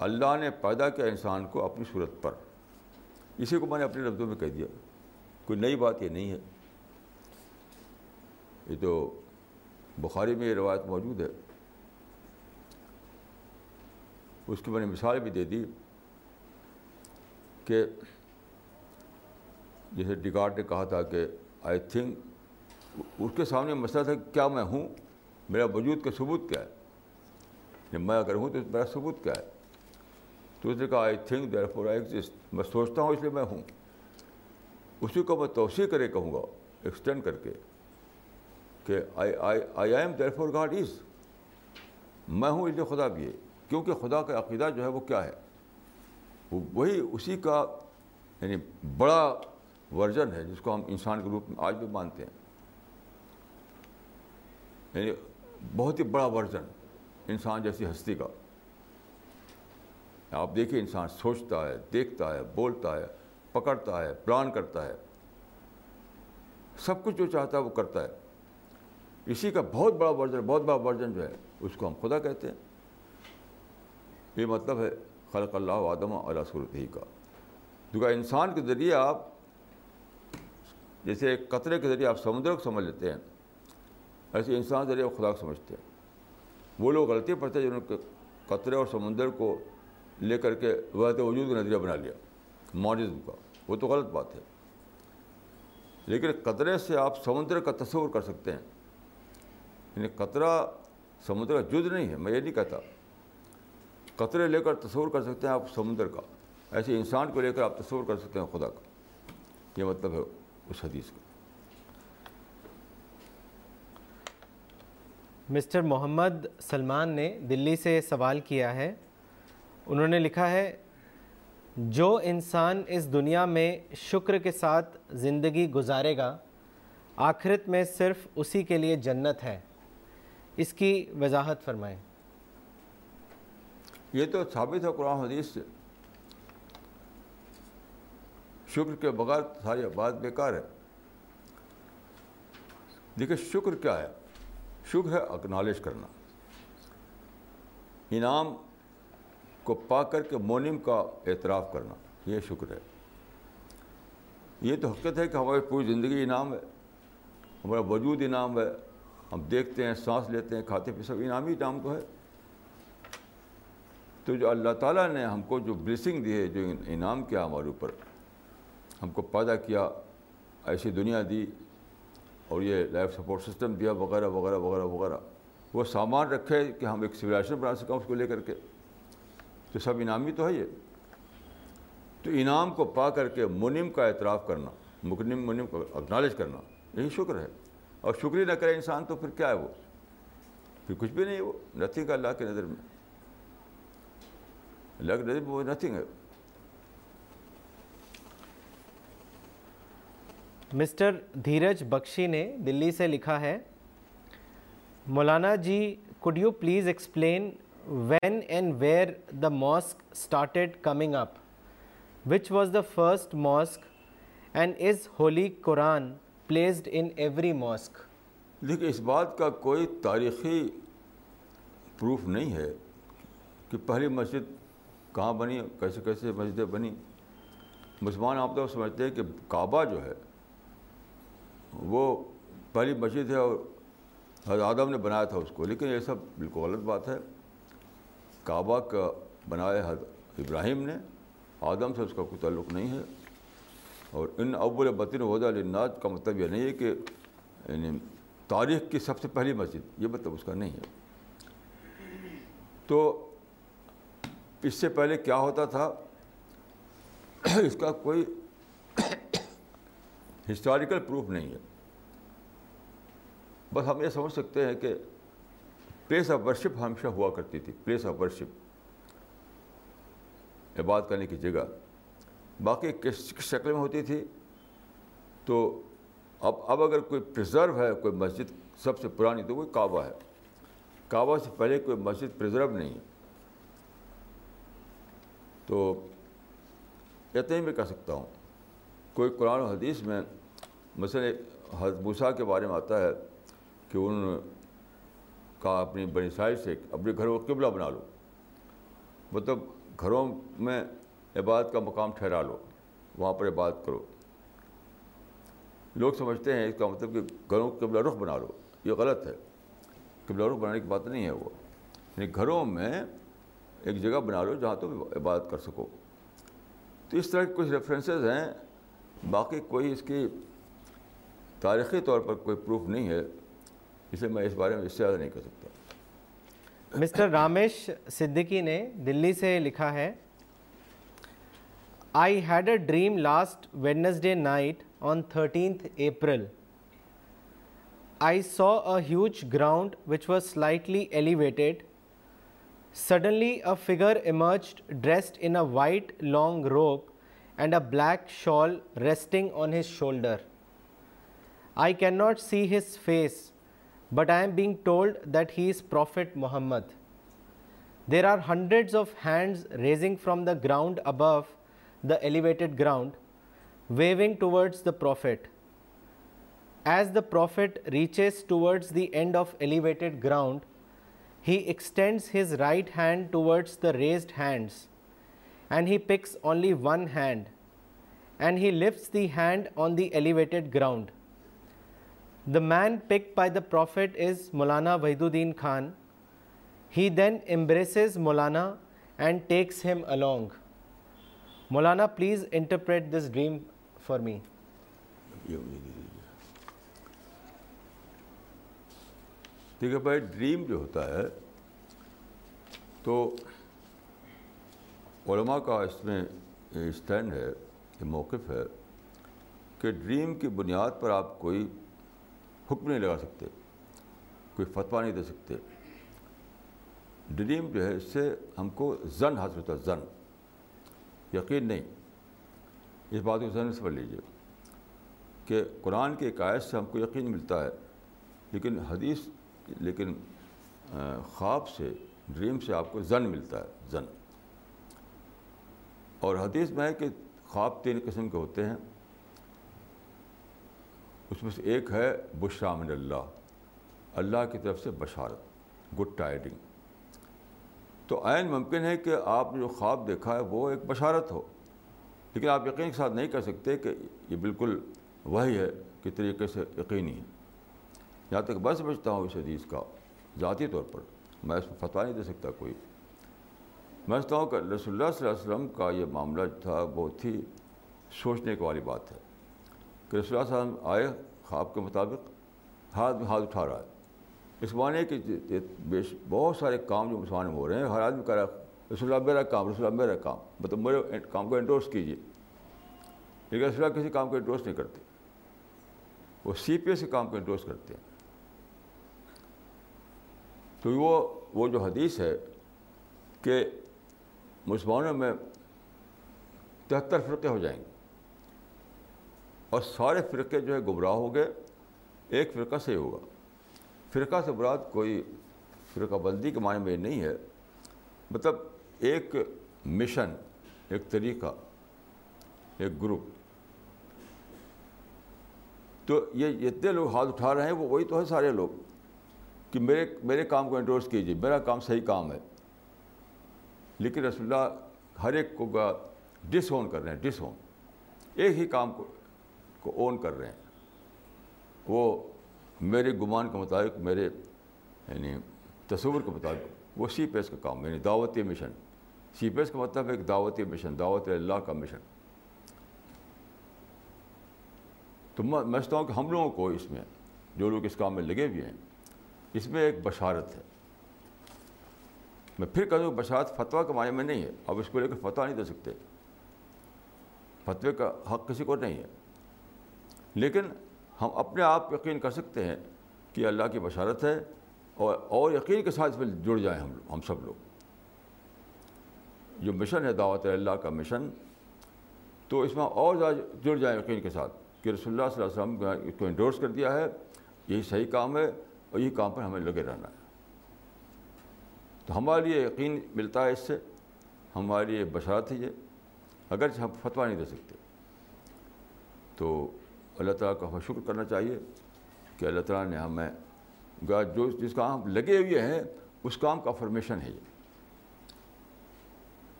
اللہ نے پیدا کیا انسان کو اپنی صورت پر اسی کو میں نے اپنے لفظوں میں کہہ دیا کوئی نئی بات یہ نہیں ہے یہ تو بخاری میں یہ روایت موجود ہے اس کی میں نے مثال بھی دے دی کہ جیسے ڈگارڈ نے کہا تھا کہ آئی تھنک اس کے سامنے مسئلہ تھا کہ کیا میں ہوں میرا وجود کا ثبوت کیا ہے یعنی میں اگر ہوں تو میرا ثبوت کیا ہے تو اس نے کہا I think therefore I exist میں سوچتا ہوں اس لیے میں ہوں اسی کو میں توسیع کر کے کہوں گا ایکسٹینڈ کر کے کہ I I am therefore God is میں ہوں اس لیے خدا بھی ہے کیونکہ خدا کا عقیدہ جو ہے وہ کیا ہے وہی اسی کا یعنی بڑا ورژن ہے جس کو ہم انسان کے روپ میں آج بھی مانتے ہیں یعنی بہت ہی بڑا ورژن انسان جیسی ہستی کا آپ دیکھیے انسان سوچتا ہے دیکھتا ہے بولتا ہے پکڑتا ہے پلان کرتا ہے سب کچھ جو چاہتا ہے وہ کرتا ہے اسی کا بہت بڑا ورژن بہت بڑا ورژن جو ہے اس کو ہم خدا کہتے ہیں یہ مطلب ہے خلق اللہ عدم علیہ ہی کا کیونکہ انسان کے ذریعے آپ جیسے ایک قطرے کے ذریعے آپ سمندر کو سمجھ لیتے ہیں ایسے انسان ذریعے آپ خدا کو سمجھتے ہیں وہ لوگ غلطی پڑتے ہیں جنہوں نے قطرے اور سمندر کو لے کر کے وجود کا نظریہ بنا لیا ماڈرزم کا وہ تو غلط بات ہے لیکن قطرے سے آپ سمندر کا تصور کر سکتے ہیں یعنی قطرہ سمندر کا جد نہیں ہے میں یہ نہیں کہتا قطرے لے کر تصور کر سکتے ہیں آپ سمندر کا ایسے انسان کو لے کر آپ تصور کر سکتے ہیں خدا کا یہ مطلب ہے اس حدیث کو مسٹر محمد سلمان نے دلی سے سوال کیا ہے انہوں نے لکھا ہے جو انسان اس دنیا میں شکر کے ساتھ زندگی گزارے گا آخرت میں صرف اسی کے لیے جنت ہے اس کی وضاحت فرمائیں یہ تو ثابت ہے قرآن حدیث سے شکر کے بغیر ساری بات بیکار ہے دیکھیں شکر کیا ہے شکر ہے اکنالج کرنا انعام کو پا کر کے مونم کا اعتراف کرنا یہ شکر ہے یہ تو حقیقت ہے کہ ہماری پوری زندگی انعام ہے ہمارا وجود انعام ہے ہم دیکھتے ہیں سانس لیتے ہیں کھاتے پہ سب انعامی انعام کو ہے تو جو اللہ تعالیٰ نے ہم کو جو بلیسنگ دی ہے جو انعام کیا ہمارے اوپر ہم کو پیدا کیا ایسی دنیا دی اور یہ لائف سپورٹ سسٹم دیا وغیرہ وغیرہ وغیرہ وغیرہ وہ سامان رکھے کہ ہم ایک سویلائزیشن بنا سکیں اس کو لے کر کے تو سب انعامی تو ہے یہ تو انعام کو پا کر کے منم کا اعتراف کرنا مکنم منم کو اگنالج کرنا یہی شکر ہے اور شکری نہ کرے انسان تو پھر کیا ہے وہ پھر کچھ بھی نہیں وہ نتھنگ ہے اللہ کے نظر میں اللہ کے نظر میں وہ نتھنگ ہے مسٹر دھیرج بخشی نے دلی سے لکھا ہے Maulana ji could you please explain when and where the mosque started coming up which was the first mosque and is holy Quran placed in every mosque دیکھیے اس بات کا کوئی تاریخی پروف نہیں ہے کہ پہلی مسجد کہاں بنی کیسے کیسے مسجدیں بنی مسلمان آپ تو سمجھتے ہیں کہ کعبہ جو ہے وہ پہلی مسجد ہے اور حضرت آدم نے بنایا تھا اس کو لیکن یہ سب بالکل غلط بات ہے کعبہ کا بنائے حضرت ابراہیم نے آدم سے اس کا کوئی تعلق نہیں ہے اور ان اول بطن عدال الناج کا مطلب یہ نہیں ہے کہ یعنی تاریخ کی سب سے پہلی مسجد یہ مطلب اس کا نہیں ہے تو اس سے پہلے کیا ہوتا تھا اس کا کوئی ہسٹوریکل پروف نہیں ہے بس ہم یہ سمجھ سکتے ہیں کہ پلیس آف ورشپ ہمیشہ ہوا کرتی تھی پلیس آف ورشپ عبادت کرنے کی جگہ باقی کس شکل میں ہوتی تھی تو اب اب اگر کوئی پرزرو ہے کوئی مسجد سب سے پرانی تو وہ کعبہ ہے کعبہ سے پہلے کوئی مسجد پرزرو نہیں ہے تو اتنے ہی میں کہہ سکتا ہوں کوئی قرآن و حدیث میں مثلا حسبوشا کے بارے میں آتا ہے کہ انہوں کا اپنی بنی سائز سے اپنے گھر کو قبلہ بنا لو مطلب گھروں میں عبادت کا مقام ٹھہرا لو وہاں پر عبادت کرو لوگ سمجھتے ہیں اس کا مطلب کہ گھروں کو قبلہ رخ بنا لو یہ غلط ہے قبلہ رخ بنانے کی بات نہیں ہے وہ یعنی گھروں میں ایک جگہ بنا لو جہاں تم عبادت کر سکو تو اس طرح کے کچھ ریفرنسز ہیں باقی کوئی اس کی تاریخی طور پر کوئی پروف نہیں ہے اسے میں اس بارے میں اس سے زیادہ نہیں کر سکتا مسٹر رامیش صدیقی نے دلی سے لکھا ہے I had a dream last Wednesday night on thirteenth April I saw a huge ground which was slightly elevated suddenly a figure emerged dressed in a white long robe and a black shawl resting on his shoulder. I cannot see his face, but I am being told that he is Prophet Muhammad. There are hundreds of hands raising from the ground above the elevated ground, waving towards the Prophet. As the Prophet reaches towards the end of elevated ground, he extends his right hand towards the raised hands and he picks only one hand and he lift the hand on the elevated ground the man pick by the prophet is Maulana Wahiduddin Khan he then embraces Maulana and takes him along Maulana please interpret this dream for میری دیکھا بھائی ڈریم جو ہوتا ہے تو علماء کا اس میں اسٹینڈ ہے یہ موقف ہے کہ ڈریم کی بنیاد پر آپ کوئی حکم نہیں لگا سکتے کوئی فتویٰ نہیں دے سکتے ڈریم جو ہے اس سے ہم کو زن حاصل ہوتا ہے زن یقین نہیں اس بات کو ذہن سمجھ لیجیے کہ قرآن کے عکائد سے ہم کو یقین ملتا ہے لیکن حدیث لیکن خواب سے ڈریم سے آپ کو زن ملتا ہے زن اور حدیث میں ہے کہ خواب تین قسم کے ہوتے ہیں اس میں سے ایک ہے بشرا من اللہ اللہ کی طرف سے بشارت گڈ ٹائڈنگ تو عین ممکن ہے کہ آپ نے جو خواب دیکھا ہے وہ ایک بشارت ہو لیکن آپ یقین کے ساتھ نہیں کر سکتے کہ یہ بالکل وہی ہے کہ طریقے سے یقینی ہے یہاں تک بس بچتا ہوں اس حدیث کا ذاتی طور پر میں اس میں فتویٰ نہیں دے سکتا کوئی میں سمجھتا ہوں کہ رسول اللہ صلی اللہ علیہ وسلم کا یہ معاملہ جو تھا بہت ہی سوچنے والی بات ہے کہ رسول اللہ علیہ وسلم آئے خواب کے مطابق ہاتھ میں ہاتھ اٹھا رہا ہے اس معنی کہ بہت سارے کام جو مسلمان ہو رہے ہیں ہر آدمی کر رہا ہے رسول اللہ میرا کام رسول اللہ میرا کام مطلب میرے کام کو انڈورس کیجیے لیکن رسول اللہ کسی کام کو انڈورس نہیں کرتے وہ سی پی ایس کے کام کو انڈورس کرتے ہیں تو وہ وہ جو حدیث ہے کہ مسلمانوں میں تہتر فرقے ہو جائیں گے اور سارے فرقے جو ہے گمراہ ہو گئے ایک فرقہ سے ہوگا فرقہ سے براد کوئی فرقہ بندی کے معنی میں یہ نہیں ہے مطلب ایک مشن ایک طریقہ ایک گروپ تو یہ جتنے لوگ ہاتھ اٹھا رہے ہیں وہ وہی تو ہے سارے لوگ کہ میرے میرے کام کو انڈورس کیجیے میرا کام صحیح کام ہے لیکن رسول اللہ ہر ایک کو ڈس اون کر رہے ہیں ڈس اون ایک ہی کام کو اون کر رہے ہیں وہ میرے گمان کے مطابق میرے یعنی تصور کے مطابق وہ سی پیس کا کام یعنی دعوتی مشن سی پی ایس کا مطلب ایک دعوتی مشن دعوت اللہ کا مشن تو میں سمجھتا ہوں کہ ہم لوگوں کو اس میں جو لوگ اس کام میں لگے ہوئے ہیں اس میں ایک بشارت ہے میں پھر کہہ دوں بشارت فتویٰ کے معنی میں نہیں ہے اب اس کو لے کر فتویٰ نہیں دے سکتے فتوی کا حق کسی کو نہیں ہے لیکن ہم اپنے آپ یقین کر سکتے ہیں کہ اللہ کی بشارت ہے اور اور یقین کے ساتھ اس میں جڑ جائیں ہم سب لوگ جو مشن ہے دعوت اللہ کا مشن تو اس میں اور زیادہ جڑ جائیں یقین کے ساتھ کہ رسول اللہ صلی اللہ علیہ وسلم اس کو انڈورس کر دیا ہے یہی صحیح کام ہے اور یہی کام پر ہمیں لگے رہنا ہے تو ہمارے لیے یقین ملتا ہے اس سے ہمارے لیے ہی ہے یہ اگرچہ ہم فتویٰ نہیں دے سکتے تو اللہ تعالیٰ کا شکر کرنا چاہیے کہ اللہ تعالیٰ نے ہمیں جو جس کام لگے ہوئے ہیں اس کام کا فرمیشن ہے یہ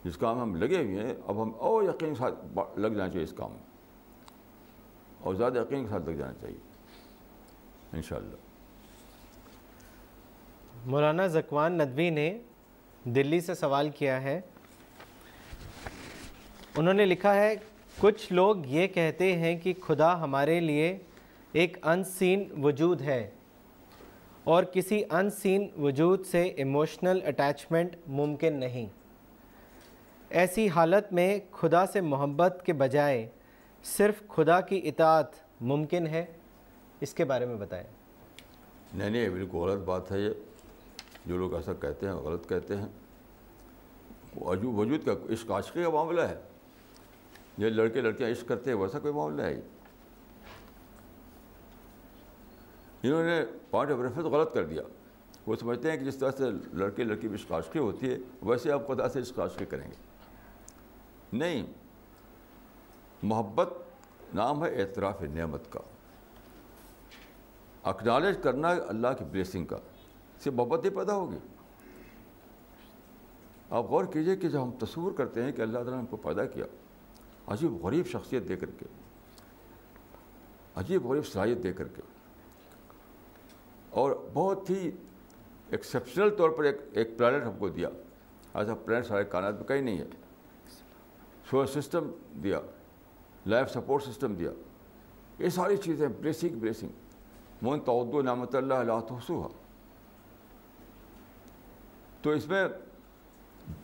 جس کام ہم لگے ہوئے ہیں اب ہم اور یقین کے ساتھ لگ جانا چاہیے اس کام میں اور زیادہ یقین کے ساتھ لگ جانا چاہیے انشاءاللہ مولانا زکوان ندوی نے دلی سے سوال کیا ہے انہوں نے لکھا ہے کچھ لوگ یہ کہتے ہیں کہ خدا ہمارے لیے ایک انسین وجود ہے اور کسی انسین وجود سے ایموشنل اٹیچمنٹ ممکن نہیں ایسی حالت میں خدا سے محبت کے بجائے صرف خدا کی اطاعت ممکن ہے اس کے بارے میں بتائیں نہیں نہیں بالکل غلط بات ہے یہ جو لوگ ایسا کہتے ہیں غلط کہتے ہیں وجود کا عشق عاشقی کا معاملہ ہے یہ لڑکے لڑکیاں عشق کرتے ہیں ویسا کوئی معاملہ ہے انہوں نے پوائنٹ آف ریفرنس غلط کر دیا وہ سمجھتے ہیں کہ جس طرح سے لڑکے لڑکی عشق عاشقی ہوتی ہے ویسے آپ خدا سے عشق عاشقی کریں گے نہیں محبت نام ہے اعتراف نعمت کا اکنالج کرنا اللہ کی بلیسنگ کا سے محبت ہی پیدا ہوگی آپ غور کیجئے کہ جب ہم تصور کرتے ہیں کہ اللہ تعالیٰ نے ہم کو پیدا کیا عجیب غریب شخصیت دے کر کے عجیب غریب صلاحیت دے کر کے اور بہت ہی ایکسپشنل طور پر ایک ایک پلانٹ ہم کو دیا ایسا پلانٹ سارے کانات میں کہیں نہیں ہے سولر سسٹم دیا لائف سپورٹ سسٹم دیا یہ ساری چیزیں بلیسنگ بلیسنگ مون تعدو نعمت اللہ اللہ تصوا تو اس میں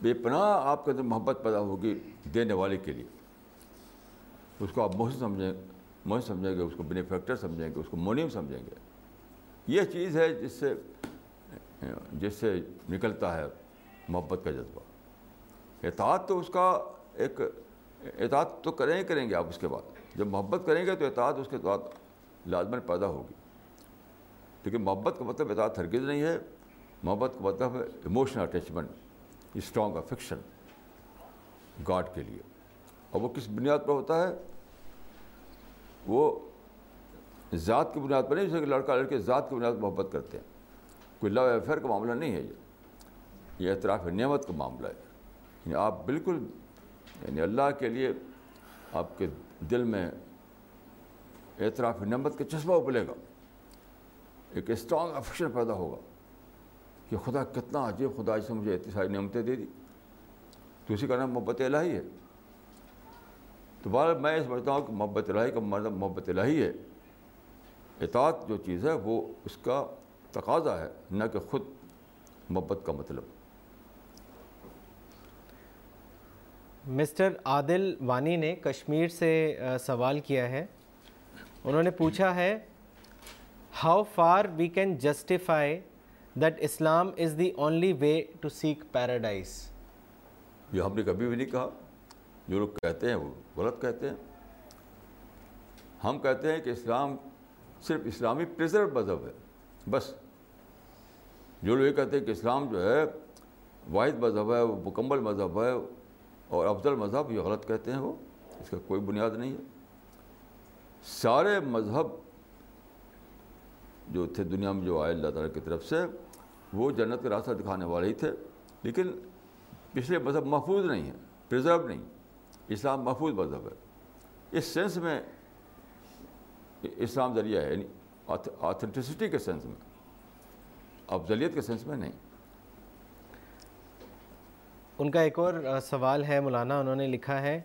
بے پناہ آپ کے اندر محبت پیدا ہوگی دینے والے کے لیے اس کو آپ محسن سمجھیں محسن سمجھیں گے اس کو بینیفیکٹر سمجھیں گے اس کو مونیم سمجھیں گے یہ چیز ہے جس سے جس سے نکلتا ہے محبت کا جذبہ اطاعت تو اس کا ایک اطاعت تو کریں ہی کریں گے آپ اس کے بعد جب محبت کریں گے تو اطاعت اس کے بعد لازمن پیدا ہوگی کیونکہ محبت کا مطلب اطاعت ہرگز نہیں ہے محبت کا مطلب ہے emotional attachment strong affection God کے لیے اور وہ کس بنیاد پر ہوتا ہے وہ ذات کی بنیاد پر نہیں جیسے کہ لڑکا لڑکے ذات کی بنیاد پر محبت کرتے ہیں کوئی لو افیئر کا معاملہ نہیں ہے یہ یہ اعتراف نعمت کا معاملہ ہے یعنی آپ بالکل یعنی اللہ کے لیے آپ کے دل میں اعتراف نعمت کا چشمہ ابلے گا ایک اسٹرانگ افیکشن پیدا ہوگا کہ خدا کتنا عجیب خدا سے مجھے اتنی ساری نعمتیں دے دی تو اسی کا نام محبت الہی ہے تو بارہ میں سمجھتا ہوں کہ محبت الہی کا مطلب محبت الہی ہے اطاعت جو چیز ہے وہ اس کا تقاضا ہے نہ کہ خود محبت کا مطلب مسٹر عادل وانی نے کشمیر سے سوال کیا ہے انہوں نے پوچھا ہے how far we can justify that Islam is the only way to seek paradise یہ ہم نے کبھی بھی نہیں کہا جو لوگ کہتے ہیں وہ غلط کہتے ہیں ہم کہتے ہیں کہ اسلام صرف اسلامی پریزرو مذہب ہے بس جو لوگ یہ کہتے ہیں کہ اسلام جو ہے واحد مذہب ہے وہ مکمل مذہب ہے اور افضل مذہب یہ غلط کہتے ہیں وہ اس کا کوئی بنیاد نہیں ہے سارے مذہب جو تھے دنیا میں جو آئے اللہ تعالیٰ کی طرف سے وہ جنت کا راستہ دکھانے والے ہی تھے لیکن پچھلے مذہب محفوظ نہیں ہے پرزرو نہیں اسلام محفوظ مذہب ہے اس سینس میں اسلام ذریعہ ہے یعنی آتھنٹسٹی کے سینس میں افضلیت کے سینس میں نہیں ان کا ایک اور سوال ہے مولانا انہوں نے لکھا ہے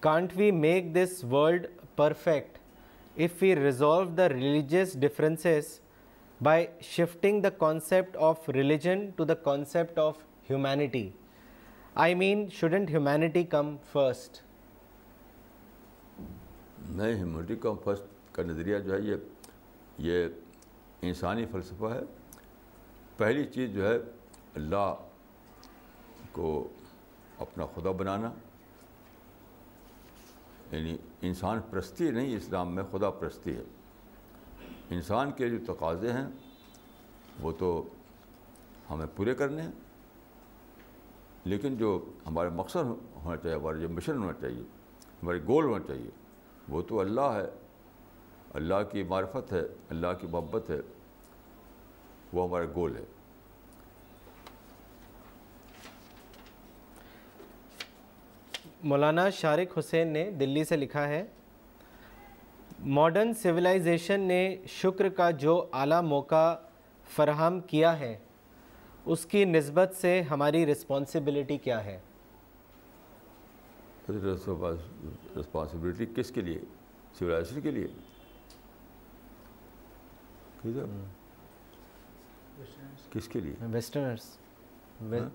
can't we make this world perfect if we resolve the religious differences by shifting the concept of religion to the concept of humanity. I mean, shouldn't humanity come first? نہیں ہیومنٹی کا فرسٹ کا نظریہ جو ہے یہ یہ انسانی فلسفہ ہے پہلی چیز جو ہے اللہ کو اپنا خدا بنانا یعنی انسان پرستی نہیں اسلام میں خدا پرستی ہے انسان کے جو تقاضے ہیں وہ تو ہمیں پورے کرنے ہیں لیکن جو ہمارے مقصد ہونا چاہیے ہمارا جو مشن ہونا چاہیے ہمارے گول ہونا چاہیے وہ تو اللہ ہے اللہ کی معرفت ہے اللہ کی محبت ہے وہ ہمارا گول ہے مولانا شارق حسین نے دلی سے لکھا ہے ماڈرن سویلائزیشن نے شکر کا جو اعلیٰ موقع فراہم کیا ہے اس کی نسبت سے ہماری ریسپانسبلٹی کیا ہے رسپانسیبلٹی کس کے لیے کے کے لیے کس ویسٹرنرز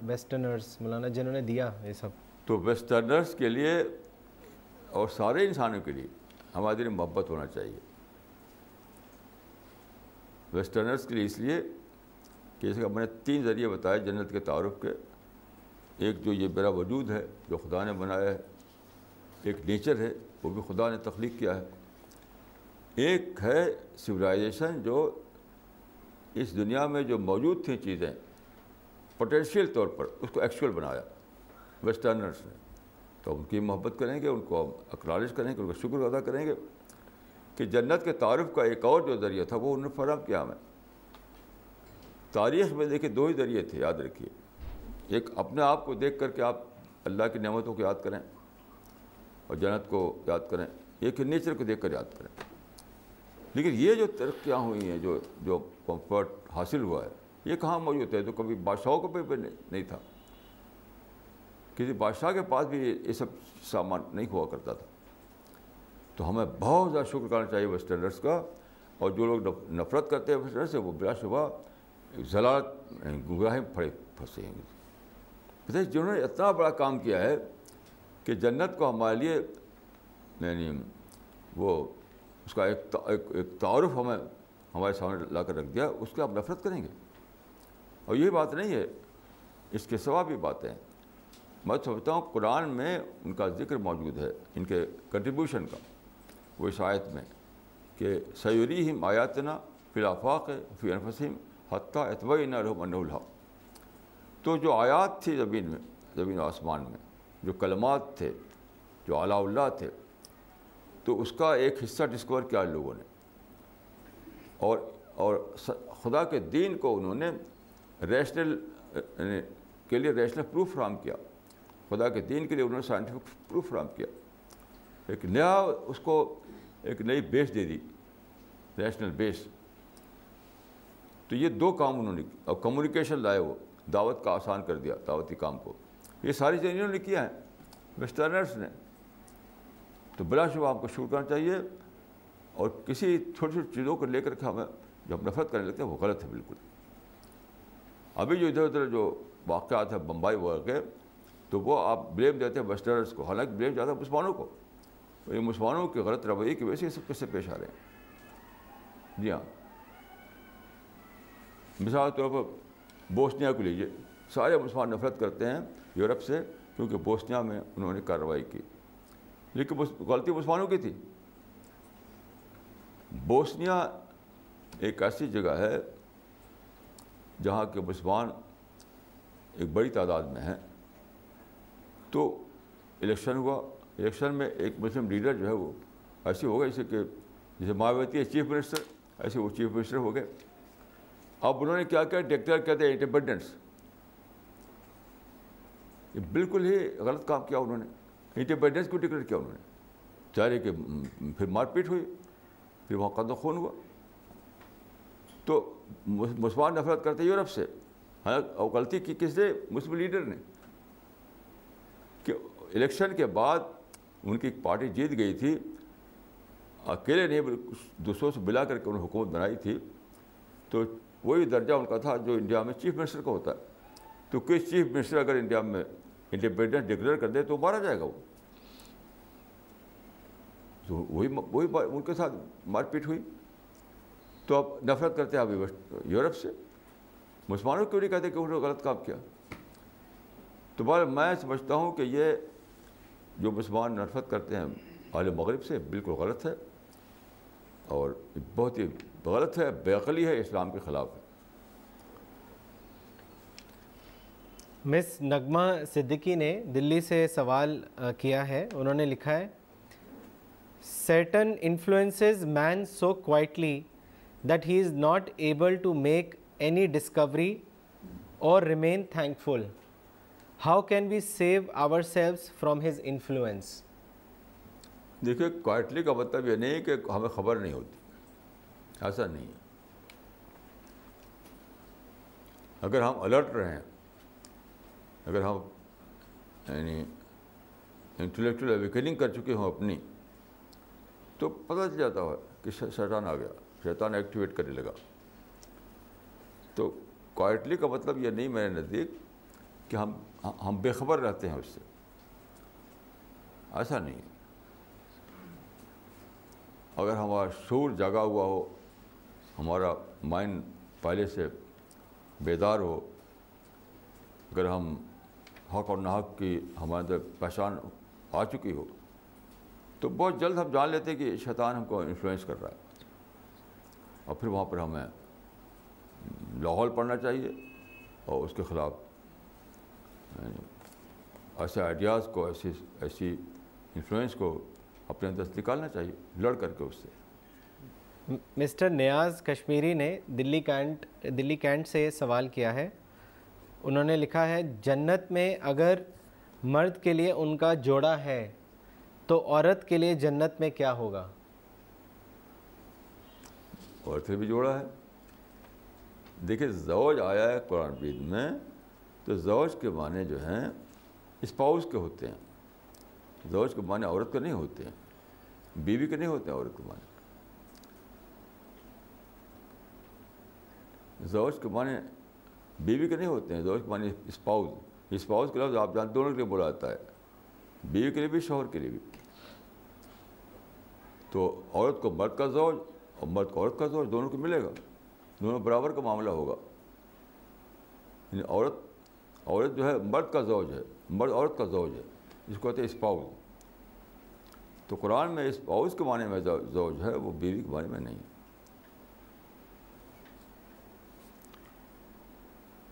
ویسٹرنرس ہاں؟ مولانا جنہوں نے دیا یہ سب تو ویسٹرنرس کے لیے اور سارے انسانوں کے لیے ہمارے میں محبت ہونا چاہیے ویسٹرنرس کے لیے اس لیے کہ میں نے تین ذریعے بتائے جنت کے تعارف کے ایک جو یہ میرا وجود ہے جو خدا نے بنایا ہے ایک نیچر ہے وہ بھی خدا نے تخلیق کیا ہے ایک ہے سولائزیشن جو اس دنیا میں جو موجود تھیں چیزیں پوٹینشیل طور پر اس کو ایکچوئل بنایا ویسٹرنرس نے تو ان کی محبت کریں گے ان کو ہم اکنالج کریں گے ان کا شکر ادا کریں گے کہ جنت کے تعارف کا ایک اور جو ذریعہ تھا وہ انہوں نے فراہم کیا ہمیں تاریخ میں دیکھے دو ہی ذریعے تھے یاد رکھیے ایک اپنے آپ کو دیکھ کر کے آپ اللہ کی نعمتوں کو یاد کریں اور جنت کو یاد کریں ایک نیچر کو دیکھ کر یاد کریں لیکن یہ جو ترقیاں ہوئی ہیں جو جو کمفرٹ حاصل ہوا ہے یہ کہاں موجود ہے تو کبھی بادشاہوں کو پہ نہیں تھا کسی بادشاہ کے پاس بھی یہ سب سامان نہیں ہوا کرتا تھا تو ہمیں بہت زیادہ شکر کرنا چاہیے ویسٹرنرس کا اور جو لوگ نفرت کرتے ہیں سے وہ بلا شبہ زلال یعنی گگراہیں پھڑے پھنسے ہیں پتہ جنہوں نے اتنا بڑا کام کیا ہے کہ جنت کو ہمارے لیے یعنی وہ اس کا ایک ایک تعارف ہمیں ہمارے سامنے لا کر رکھ دیا اس کے آپ نفرت کریں گے اور یہ بات نہیں ہے اس کے سوا بھی باتیں میں سمجھتا ہوں قرآن میں ان کا ذکر موجود ہے ان کے کنٹریبیوشن کا وہ اس آیت میں کہ سیوری ہم آیاتنا فلافاق فی انفسم حتیٰ اطبعینہ رحمن الحا تو جو آیات تھی زمین میں زمین و آسمان میں جو کلمات تھے جو اعلیٰ اللہ تھے تو اس کا ایک حصہ ڈسکور کیا لوگوں نے اور اور خدا کے دین کو انہوں نے ریشنل یعنی کے لیے ریشنل پروف فراہم کیا خدا کے دین کے لیے انہوں نے سائنٹیفک پروف فراہم کیا ایک نیا اس کو ایک نئی بیس دے دی نیشنل بیس تو یہ دو کام انہوں نے اور کمیونیکیشن لائے وہ دعوت کا آسان کر دیا دعوتی کام کو یہ ساری چیزیں انہوں نے کیا ہیں ویسٹرنرس نے تو بلا شبہ آپ کو شروع کرنا چاہیے اور کسی چھوٹی چھوٹی چیزوں کو لے کر کے ہمیں جو ہم نفرت کرنے لگتے ہیں وہ غلط ہے بالکل ابھی جو ادھر ادھر جو واقعات ہیں بمبائی وغیرہ تو وہ آپ بلیم دیتے ہیں ویسٹرنرس کو حالانکہ بلیم جاتا ہے مسلمانوں کو یہ یعنی مسلمانوں کے غلط رویے کی وجہ سے یہ سب کیسے پیش آ رہے ہیں جی ہاں مثال طور پر بوسنیا کو لیجیے سارے مسلمان نفرت کرتے ہیں یورپ سے کیونکہ بوسنیا میں انہوں نے کارروائی کی لیکن غلطی مسلمانوں کی تھی بوسنیا ایک ایسی جگہ ہے جہاں کے مسلمان ایک بڑی تعداد میں ہیں تو الیکشن ہوا الیکشن میں ایک مسلم لیڈر جو ہے وہ ایسے ہو گئے جیسے کہ جیسے مایاوتی ہے چیف منسٹر ایسے وہ چیف منسٹر ہو گئے اب انہوں نے کیا کیا ڈکلیئر کیا تھا انڈیپینڈنس یہ بالکل ہی غلط کام کیا انہوں نے انڈیپینڈنس کو ڈکلیئر کیا انہوں نے چاہ رہے کہ پھر مار پیٹ ہوئی پھر وہاں قد خون ہوا تو مسلمان نفرت کرتے یورپ سے ہاں، غلطی کی کس نے مسلم لیڈر نے الیکشن کے بعد ان کی پارٹی جیت گئی تھی اکیلے بلکہ دوسروں سے ملا کر کے انہوں نے حکومت بنائی تھی تو وہی درجہ ان کا تھا جو انڈیا میں چیف منسٹر کا ہوتا ہے تو کس چیف منسٹر اگر انڈیا میں انڈیپینڈنس ڈکلیئر کر دے تو مارا جائے گا وہ تو وہی وہی ان کے ساتھ مار پیٹ ہوئی تو اب نفرت کرتے ہیں ابھی یورپ سے مسلمانوں کیوں نہیں کہتے کہ انہوں نے غلط کام کیا تو بار میں سمجھتا ہوں کہ یہ جو مسلمان نفرت کرتے ہیں عالم مغرب سے بالکل غلط ہے اور بہت ہی غلط ہے بے ہے اسلام کے خلاف مس نغمہ صدیقی نے دلی سے سوال کیا ہے انہوں نے لکھا ہے Satan influences man so quietly that he is not able to make any discovery اور remain thankful how can we save ourselves from his influence دیکھیے کوائٹلی کا مطلب یہ نہیں کہ ہمیں خبر نہیں ہوتی ایسا نہیں ہے اگر ہم الرٹ رہیں اگر ہم یعنی انٹلیکچوئل اویکننگ کر چکے ہوں اپنی تو پتہ چل جاتا ہے کہ شیطان آ گیا شیطان ایکٹیویٹ کرنے لگا تو کوائٹلی کا مطلب یہ نہیں میرے نزدیک کہ ہم ہم بے خبر رہتے ہیں اس سے ایسا نہیں اگر ہمارا شور جگا ہوا ہو ہمارا مائنڈ پہلے سے بیدار ہو اگر ہم حق اور ناحق کی ہمارے اندر پہچان آ چکی ہو تو بہت جلد ہم جان لیتے ہیں کہ شیطان ہم کو انفلوئنس کر رہا ہے اور پھر وہاں پر ہمیں لاہور پڑھنا چاہیے اور اس کے خلاف ایسے آئیڈیاز کو ایسی ایسی انفلوئنس کو اپنے اندر نکالنا چاہیے لڑ کر کے اس سے مسٹر نیاز کشمیری نے دلی کینٹ دلی کینٹ سے سوال کیا ہے انہوں نے لکھا ہے جنت میں اگر مرد کے لیے ان کا جوڑا ہے تو عورت کے لیے جنت میں کیا ہوگا عورتیں بھی جوڑا ہے دیکھیں زوج آیا ہے قرآن بید میں تو زوج کے معنی جو ہیں اسپاؤس کے ہوتے ہیں زوج کے معنی عورت کے نہیں ہوتے ہیں بیوی کے نہیں ہوتے ہیں عورت کے معنی زوج کے معنی بیوی کے نہیں ہوتے ہیں زوج کے معنی اسپاؤز اسپاؤز کے لفظ آپ جانتے ہیں دونوں کے لیے بولا جاتا ہے بیوی کے لیے بھی شوہر کے لیے بھی تو عورت کو مرد کا زوج اور مرد کو عورت کا زوج دونوں کو ملے گا دونوں برابر کا معاملہ ہوگا یعنی عورت عورت جو ہے مرد کا زوج ہے مرد عورت کا زوج ہے جس کو کہتے ہیں اسپاؤز تو قرآن میں اسپاؤز کے معنی میں زوج ہے وہ بیوی کے معنی میں نہیں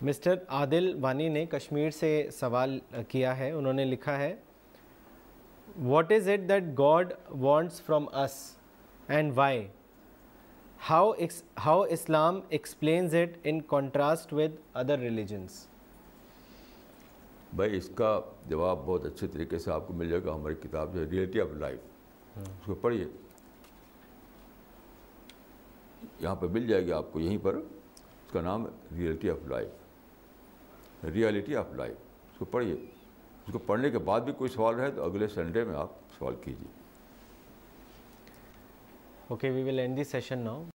مسٹر عادل وانی نے کشمیر سے سوال کیا ہے انہوں نے لکھا ہے what is it that God wants from us and why how how Islam explains it in contrast with other religions بھائی اس کا جواب بہت اچھے طریقے سے آپ کو مل جائے گا ہماری کتاب جو ہے ریئلٹی آف لائف اس کو پڑھیے یہاں پہ مل جائے گی آپ کو یہیں پر اس کا نام reality of life reality of life اس کو پڑھیے اس کو پڑھنے کے بعد بھی کوئی سوال رہے تو اگلے سنڈے میں آپ سوال کیجیے okay we will end the session now